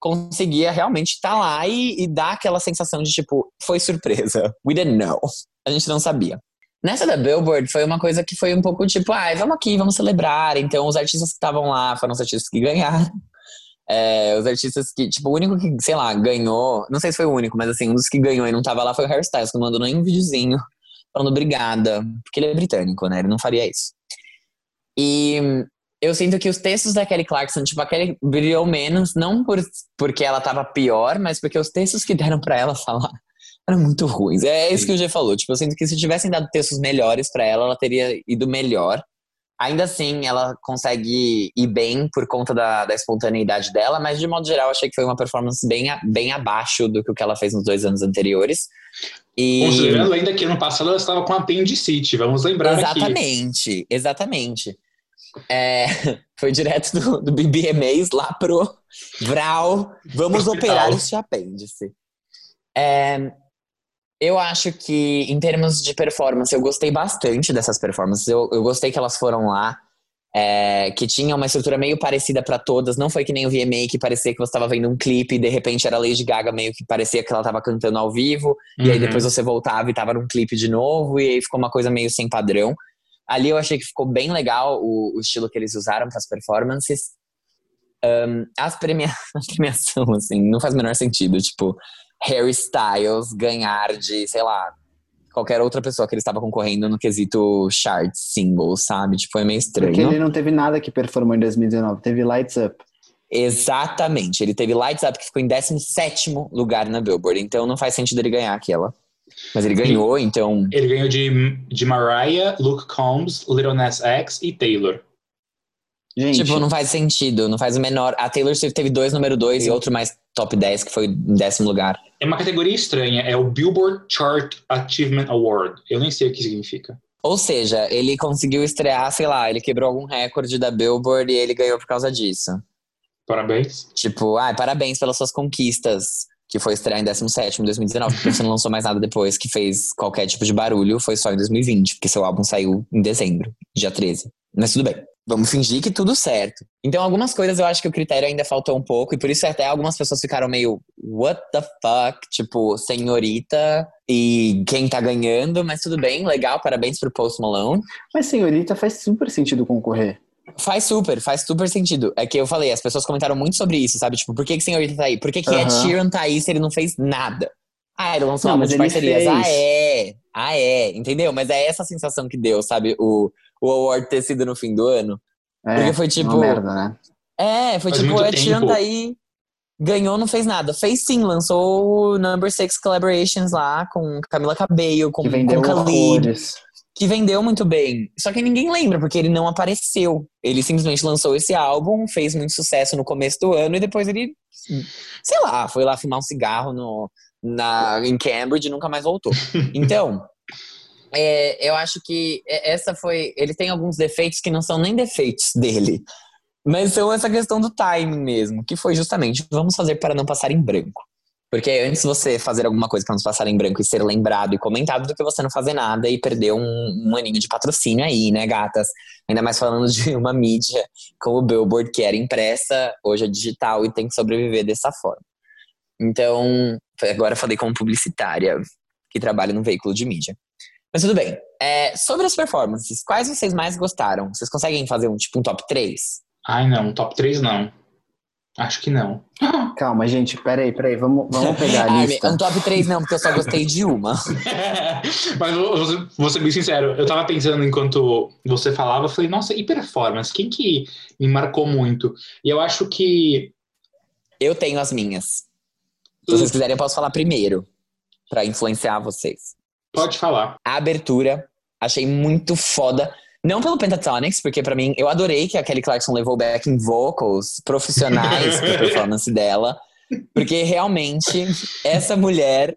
conseguia realmente estar lá e, e dar aquela sensação de, tipo, foi surpresa. We didn't know. A gente não sabia. Nessa da Billboard foi uma coisa que foi um pouco tipo, ai, vamos aqui, vamos celebrar. Então, os artistas que estavam lá foram os artistas que ganharam. É, os artistas que, tipo, o único que, sei lá, ganhou, não sei se foi o único, mas assim, um dos que ganhou e não tava lá foi o Harry Styles, que não mandou nem um videozinho falando obrigada, porque ele é britânico, né? Ele não faria isso. E eu sinto que os textos da Kelly Clarkson, tipo, a Kelly brilhou menos, não por, porque ela tava pior, mas porque os textos que deram pra ela falar eram muito ruins. É isso que o G falou. Tipo, eu sinto que se tivessem dado textos melhores pra ela, ela teria ido melhor. Ainda assim, ela consegue ir bem por conta da, da espontaneidade dela, mas de modo geral, achei que foi uma performance bem, bem abaixo do que o que ela fez nos dois anos anteriores. E... Considerando ainda que ano passado ela estava com apendicite, vamos lembrar aqui. Exatamente, exatamente. É, foi direto do, do BBMAs lá pro Vral. Vamos operar este apêndice. É, eu acho que, em termos de performance, eu gostei bastante dessas performances. Eu, eu gostei que elas foram lá, é, que tinha uma estrutura meio parecida pra todas. Não foi que nem o VMA, que parecia que você estava vendo um clipe e de repente era a Lady Gaga, meio que parecia que ela estava cantando ao vivo. E aí Uhum. depois você voltava e tava num clipe de novo, e aí ficou uma coisa meio sem padrão. Ali eu achei que ficou bem legal o, o estilo que eles usaram para as performances. Ahn, as premia a premiação, assim, não faz o menor sentido. Tipo, Harry Styles ganhar de, sei lá, qualquer outra pessoa que ele estava concorrendo no quesito chart singles, sabe? Tipo, é meio estranho. Porque ele não teve nada que performou em 2019. Teve Lights Up. Exatamente. Ele teve Lights Up, que ficou em 17 lugar na Billboard. Então não faz sentido ele ganhar aquela. Mas ele ganhou, então. Ele ganhou de, de Mariah, Luke Combs, Little Nas X e Taylor. Gente, Tipo, não faz sentido, não faz o menor. A Taylor Swift teve dois número dois e outro mais top 10, que foi em décimo lugar. É uma categoria estranha, é o Billboard Chart Achievement Award. Eu nem sei o que significa. Ou seja, ele conseguiu estrear, sei lá, ele quebrou algum recorde da Billboard e ele ganhou por causa disso. Parabéns. Tipo, ai, parabéns pelas suas conquistas. Que foi estrear em 17 em 2019, porque você não lançou mais nada depois que fez qualquer tipo de barulho, foi só em 2020, porque seu álbum saiu em dezembro, dia 13. Mas tudo bem. Vamos fingir que tudo certo. Então, algumas coisas eu acho que o critério ainda faltou um pouco, e por isso até algumas pessoas ficaram meio, what the fuck? Tipo, senhorita e quem tá ganhando, mas tudo bem, legal, parabéns pro Post Malone. Mas, senhorita, faz super sentido concorrer. Faz super, faz super sentido. É que eu falei, as pessoas comentaram muito sobre isso, sabe? Tipo, por que, que senhorita tá aí? Por que, que Ed Aham. Sheeran tá aí se ele não fez nada? Ah, ele lançou Não, uma mas de parcerias. fez. Ah, é. Ah, é. Entendeu? Mas é essa sensação que deu, sabe? O, o award ter sido no fim do ano. É, Porque foi tipo- Uma merda, né? É, foi Faz tipo, tempo. tá aí. Ganhou, não fez nada. Fez sim, lançou o Number Six Collaborations lá com Camila Cabello, com, Que vendeu com Khalid que vendeu muito bem. Só que ninguém lembra, porque ele não apareceu. Ele simplesmente lançou esse álbum, fez muito sucesso no começo do ano e depois ele, sei lá, foi lá fumar um cigarro no, na, em Cambridge e nunca mais voltou. Então, é, eu acho que essa foi. Ele tem alguns defeitos que não são nem defeitos dele. Mas são essa questão do timing mesmo, que foi justamente vamos fazer para não passar em branco. Porque antes você fazer alguma coisa para não passar em branco e ser lembrado e comentado do que você não fazer nada e perder um, um aninho de patrocínio aí, né, gatas? Ainda mais falando de uma mídia como o Billboard, que era impressa, hoje é digital e tem que sobreviver dessa forma. Então, agora falei como publicitária que trabalha num veículo de mídia. Mas tudo bem. É, sobre as performances, quais vocês mais gostaram? Vocês conseguem fazer um tipo um top 3? Ai, não, top 3 não. Acho que não. Calma, gente, peraí, peraí. Vamos, vamos pegar a lista. um top 3 não, porque eu só gostei de uma. Mas vou, vou- vou ser bem sincero, eu tava pensando enquanto você falava, eu falei, nossa, e performance? Quem que me marcou muito? E eu acho que. Eu tenho as minhas. Se vocês quiserem, eu posso falar primeiro, pra influenciar vocês. Pode falar. A abertura, achei muito foda. Não pelo Pentatonix, porque pra mim, eu adorei que a Kelly Clarkson levou backing vocals profissionais pra performance dela. Porque realmente, essa mulher,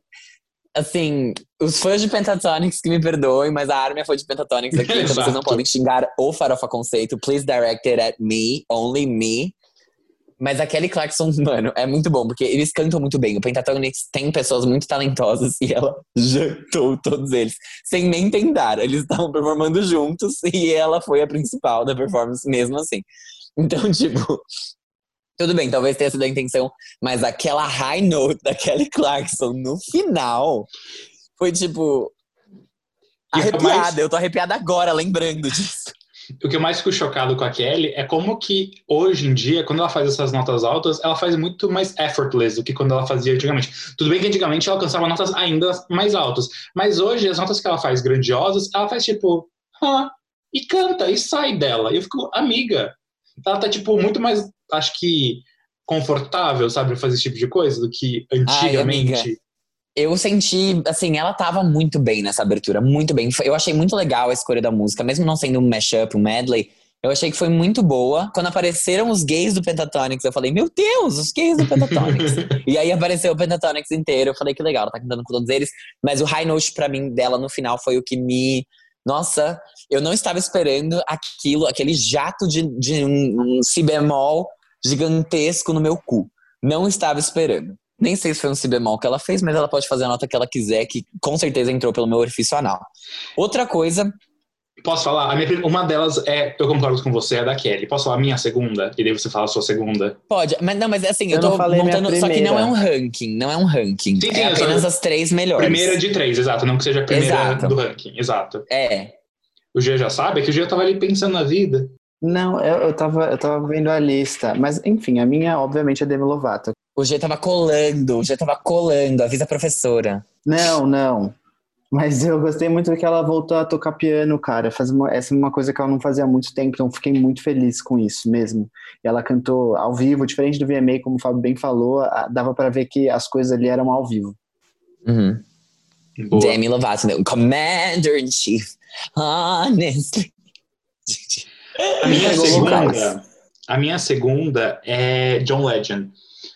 assim, os fãs de Pentatonix que me perdoem, mas a Armin é fã de Pentatonix aqui, então vocês não podem xingar o Farofa Conceito. Please direct it at me, only me. Mas a Kelly Clarkson, mano, é muito bom, porque eles cantam muito bem. O Pentatonix tem pessoas muito talentosas e ela jantou todos eles, sem nem tentar. Eles estavam performando juntos e ela foi a principal da performance mesmo assim. Então, tipo, tudo bem, talvez tenha sido a intenção, mas aquela high note da Kelly Clarkson no final foi tipo. Arrepiada, mais- eu tô arrepiada agora, lembrando disso. O que eu mais fico chocado com a Kelly é como que hoje em dia, quando ela faz essas notas altas, ela faz muito mais effortless do que quando ela fazia antigamente. Tudo bem que antigamente ela alcançava notas ainda mais altas, mas hoje as notas que ela faz grandiosas, ela faz tipo, ah, e canta, e sai dela. E eu fico, amiga, ela tá tipo muito mais, acho que confortável, sabe, fazer esse tipo de coisa do que antigamente. amiga. Eu senti, assim, ela tava muito bem nessa abertura, muito bem. Eu achei muito legal a escolha da música, mesmo não sendo um mashup, um medley. Eu achei que foi muito boa. Quando apareceram os gays do Pentatonix, eu falei, meu Deus, os gays do Pentatonix. e aí apareceu o Pentatonix inteiro. Eu falei, que legal, ela tá cantando com todos eles. Mas o high note pra mim dela no final foi o que me. Nossa, eu não estava esperando aquilo, aquele jato de, de um, um si bemol gigantesco no meu cu. Não estava esperando. Nem sei se foi um si bemol que ela fez, mas ela pode fazer a nota que ela quiser, que com certeza entrou pelo meu orifício anal. Outra coisa Posso falar? Minha, uma delas é, eu concordo com você, é da Kelly. Posso falar a minha segunda? E daí você fala a sua segunda? Pode, mas não, mas assim, eu, eu tô montando. Só que não é um ranking, não é um ranking. Sim, sim, é apenas as três melhores. Primeira de três, exato. Não que seja a primeira exato. do ranking, exato. É. O Gia já sabe, é que o Gia tava ali pensando na vida. Não, eu, eu, tava, eu tava vendo a lista. Mas, enfim, a minha, obviamente, é Demi Lovato. O G tava colando, o G tava colando, avisa a professora. Não, não. Mas eu gostei muito que ela voltou a tocar piano, cara. Faz uma, essa é uma coisa que ela não fazia há muito tempo, então fiquei muito feliz com isso mesmo. E ela cantou ao vivo, diferente do VMA, como o Fábio bem falou, dava para ver que as coisas ali eram ao vivo. Uhum. Demi Lovato, né? Commander in Chief, honestly. A minha segunda, a minha segunda é John Legend.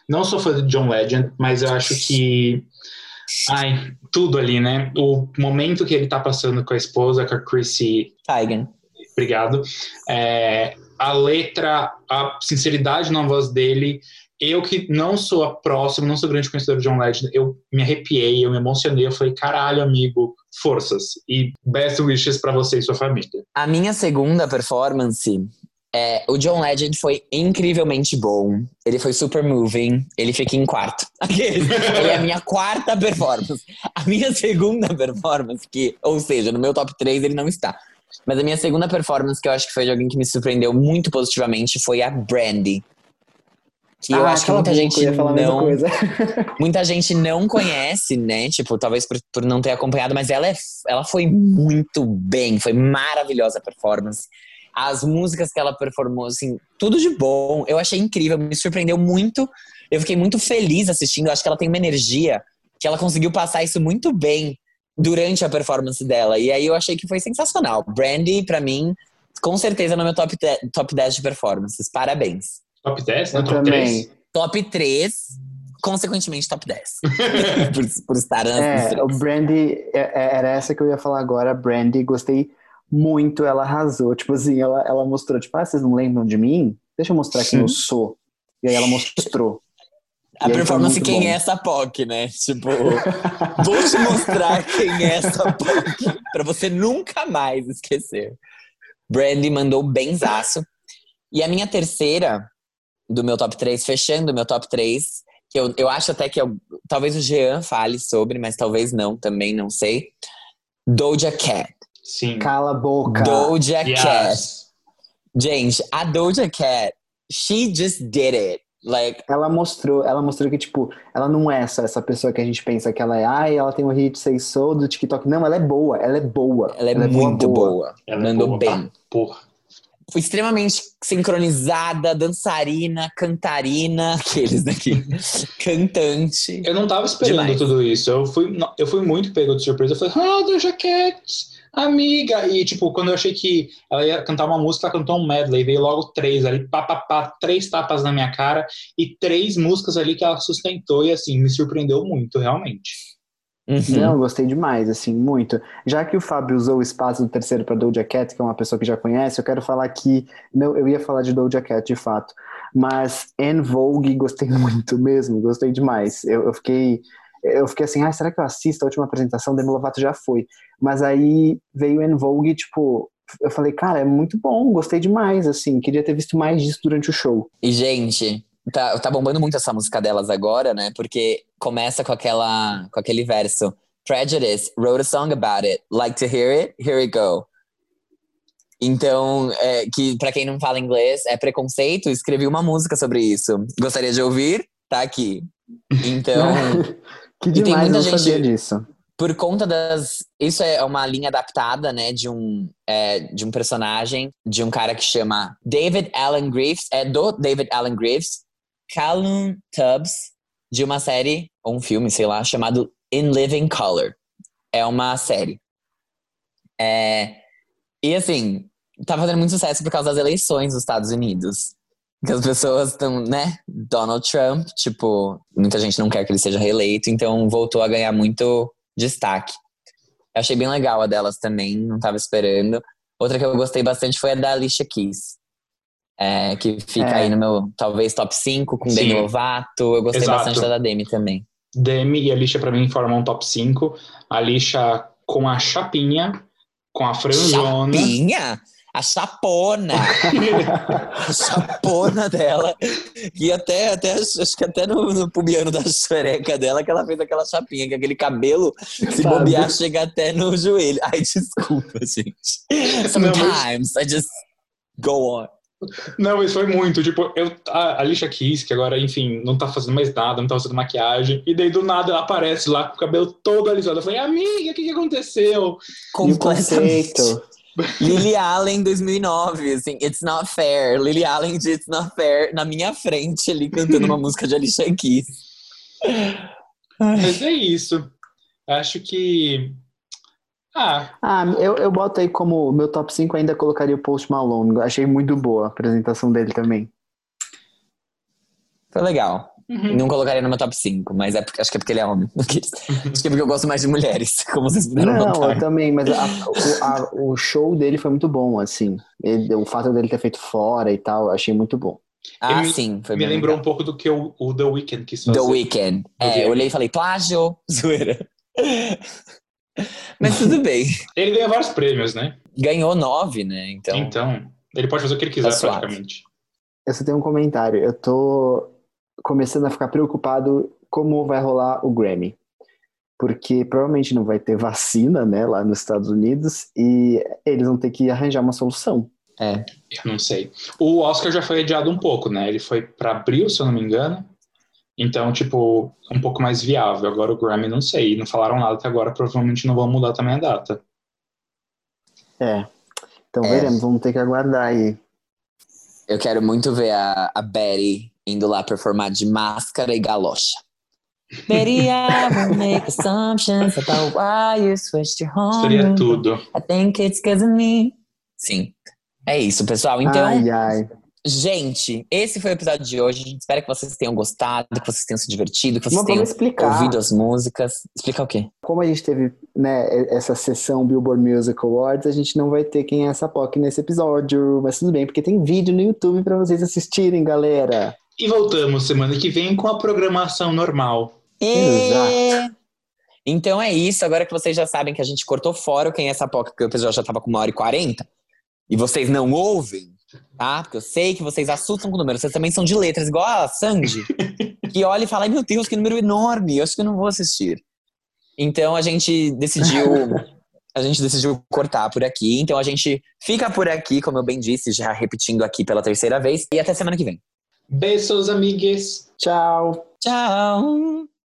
Não sou fã de John Legend, mas eu acho que Ai, tudo ali, né? O momento que ele tá passando com a esposa, com a Chrissy. Teigen. Obrigado. É, a letra, a sinceridade na voz dele. Eu que não sou próximo, não sou grande conhecedor de John Legend, eu me arrepiei, eu me emocionei, eu falei, caralho, amigo, forças. E best wishes para você e sua família. A minha segunda performance é, o John Legend foi incrivelmente bom. Ele foi super moving. Ele fica em quarto. Ele é a minha quarta performance. A minha segunda performance, que, ou seja, no meu top 3 ele não está. Mas a minha segunda performance, que eu acho que foi de alguém que me surpreendeu muito positivamente, foi a Brandy. Que ah, eu acho que muita gente não. muita gente não conhece, né? Tipo, talvez por, por não ter acompanhado, mas ela, é, ela foi muito bem, foi maravilhosa a performance as músicas que ela performou, assim, tudo de bom. Eu achei incrível, me surpreendeu muito. Eu fiquei muito feliz assistindo. Eu acho que ela tem uma energia que ela conseguiu passar isso muito bem durante a performance dela. E aí eu achei que foi sensacional. Brandy, para mim, com certeza no meu top, top 10 de performances. Parabéns. Top 10? Não, eu top também. 3? Top 3 consequentemente top 10. por, por, estar nas é, O Brandy, é, é, era essa que eu ia falar agora. Brandy, gostei muito, ela arrasou. Tipo assim, ela, ela mostrou, tipo, ah, vocês não lembram de mim? Deixa eu mostrar quem eu sou. E aí ela mostrou. A performance quem bom. é essa POC, né? Tipo, vou te mostrar quem é essa POC. pra você nunca mais esquecer. Brandy mandou benzaço. E a minha terceira do meu top 3, fechando o meu top 3, que eu, eu acho até que eu, talvez o Jean fale sobre, mas talvez não, também não sei. Doja Cat. Sim. Cala a boca. Doja yes. Cat. Gente, a Doja Cat, she just did it. Like, ela mostrou, ela mostrou que, tipo, ela não é só essa pessoa que a gente pensa que ela é, ai, ela tem um hit Say Soul do TikTok. Não, ela é boa, ela é boa. Ela é, ela é muito boa. boa. Ela Mandou é boa, bem. Porra. Foi extremamente sincronizada, dançarina, cantarina, aqueles daqui, cantante. Eu não tava esperando Demais. tudo isso. Eu fui, eu fui muito pego de surpresa. Eu falei, ah, Doja Cat amiga. E, tipo, quando eu achei que ela ia cantar uma música, ela cantou um medley. Veio logo três ali, pá, pá, pá, três tapas na minha cara e três músicas ali que ela sustentou. E, assim, me surpreendeu muito, realmente. Uhum. Não, gostei demais, assim, muito. Já que o Fábio usou o espaço do terceiro para Doja Cat, que é uma pessoa que já conhece, eu quero falar que. Não, eu ia falar de Doja Cat de fato. Mas En Vogue gostei muito mesmo, gostei demais. Eu, eu fiquei eu fiquei assim, ah, será que eu assisto a última apresentação? Demi Lovato já foi. Mas aí veio En Vogue, tipo, eu falei, cara, é muito bom, gostei demais, assim, queria ter visto mais disso durante o show. E, gente, tá, tá bombando muito essa música delas agora, né? Porque começa com aquela, com aquele verso. Prejudice, wrote a song about it. Like to hear it? Here we go. Então, é, que para quem não fala inglês, é preconceito, escrevi uma música sobre isso. Gostaria de ouvir? Tá aqui. Então, Que demais, e tem muita gente, sabia disso. Por conta das. Isso é uma linha adaptada, né, de um, é, de um personagem, de um cara que chama David Allen Greaves, é do David Allen Greaves, Callum Tubbs, de uma série, ou um filme, sei lá, chamado In Living Color. É uma série. É, e assim, tá fazendo muito sucesso por causa das eleições dos Estados Unidos. Que as pessoas estão, né? Donald Trump, tipo, muita gente não quer que ele seja reeleito, então voltou a ganhar muito destaque. Eu achei bem legal a delas também, não tava esperando. Outra que eu gostei bastante foi a da Alicia Keys. É, que fica É. aí no meu, talvez, top 5 com Sim. Demi Lovato. Eu gostei Exato. bastante da da Demi também. Demi e Alicia, pra mim, formam um top 5. Alicia com a chapinha, com a franjona. Chapinha? A chapona! a chapona dela. E até, até acho que até no, no pubiano da xereca dela que ela fez aquela chapinha, que aquele cabelo, se Sabe? bobear, chega até no joelho. Ai, desculpa, gente. Sometimes I just go on. Não, mas foi muito. Tipo, eu, a Alicia Keys, que agora, enfim, não tá fazendo mais nada, não tá fazendo maquiagem. E daí do nada ela aparece lá com o cabelo todo alisado. Eu falei, amiga, o que, que aconteceu? O conceito? Lily Allen 2009, assim, It's Not Fair. Lily Allen de It's Not Fair na minha frente ali cantando uma música de Alicia Keys. Mas é isso. Acho que. Ah, Ah, eu, eu boto aí como meu top 5 ainda colocaria o Post Malone. Achei muito boa a apresentação dele também. Foi legal. Uhum. Não colocaria no meu top 5, mas é porque, acho que é porque ele é homem. acho que é porque eu gosto mais de mulheres, como vocês puderam Não, notar. eu também, mas a- o, a- o show dele foi muito bom, assim. Ele- o fato dele ter feito fora e tal, achei muito bom. Ah, Ele sim, foi me lembrou legal. um pouco do que o, o The Weeknd quis fazer. The Weeknd. É, eu olhei e falei, plágio, zoeira. Mas tudo bem. Ele ganha vários prêmios, né? Ganhou nove, né? Então, Então, ele pode fazer o que ele quiser, Tá praticamente. Eu só tenho um comentário. Eu tô começando a ficar preocupado como vai rolar o Grammy. Porque provavelmente não vai ter vacina, né, lá nos Estados Unidos, e eles vão ter que arranjar uma solução. é. Eu não sei. O Oscar já foi adiado um pouco, né? Ele foi pra abril, se eu não me engano. Então, tipo, um pouco mais viável. Agora o Grammy, não sei. Não falaram nada até agora, provavelmente não vão mudar também a data. É. Então É. veremos, vamos ter que aguardar aí. Eu quero muito ver a, a Betty indo lá performar de máscara e galocha. Betty, I will make assumptions about why you switched your home. Seria tudo. I think it's cause of me. Sim. É isso, pessoal. Então, Ai, ai. gente, esse foi o episódio de hoje. Espero que vocês tenham gostado, que vocês tenham se divertido, que vocês Mas tenham explicar. ouvido as músicas. Explicar o quê? Como a gente teve né, essa sessão Billboard Music Awards, a gente não vai ter quem é essa POC nesse episódio. Mas tudo bem, porque tem vídeo no YouTube pra vocês assistirem, galera. E voltamos semana que vem com a programação normal. Exato. Então é isso. Agora que vocês já sabem que a gente cortou fora o quem é essa POC, porque o episódio já tava com uma hora e quarenta. E vocês não ouvem, tá? Porque eu sei que vocês assustam com o número. Vocês também são de letras, igual a Sandy. que olha e fala, ai meu Deus, que número enorme. Eu acho que eu não vou assistir. Então a gente decidiu... A gente decidiu cortar por aqui. Então a gente fica por aqui, como eu bem disse, já repetindo aqui pela terceira vez. E até semana que vem. Beijos, amigues! Tchau. Tchau!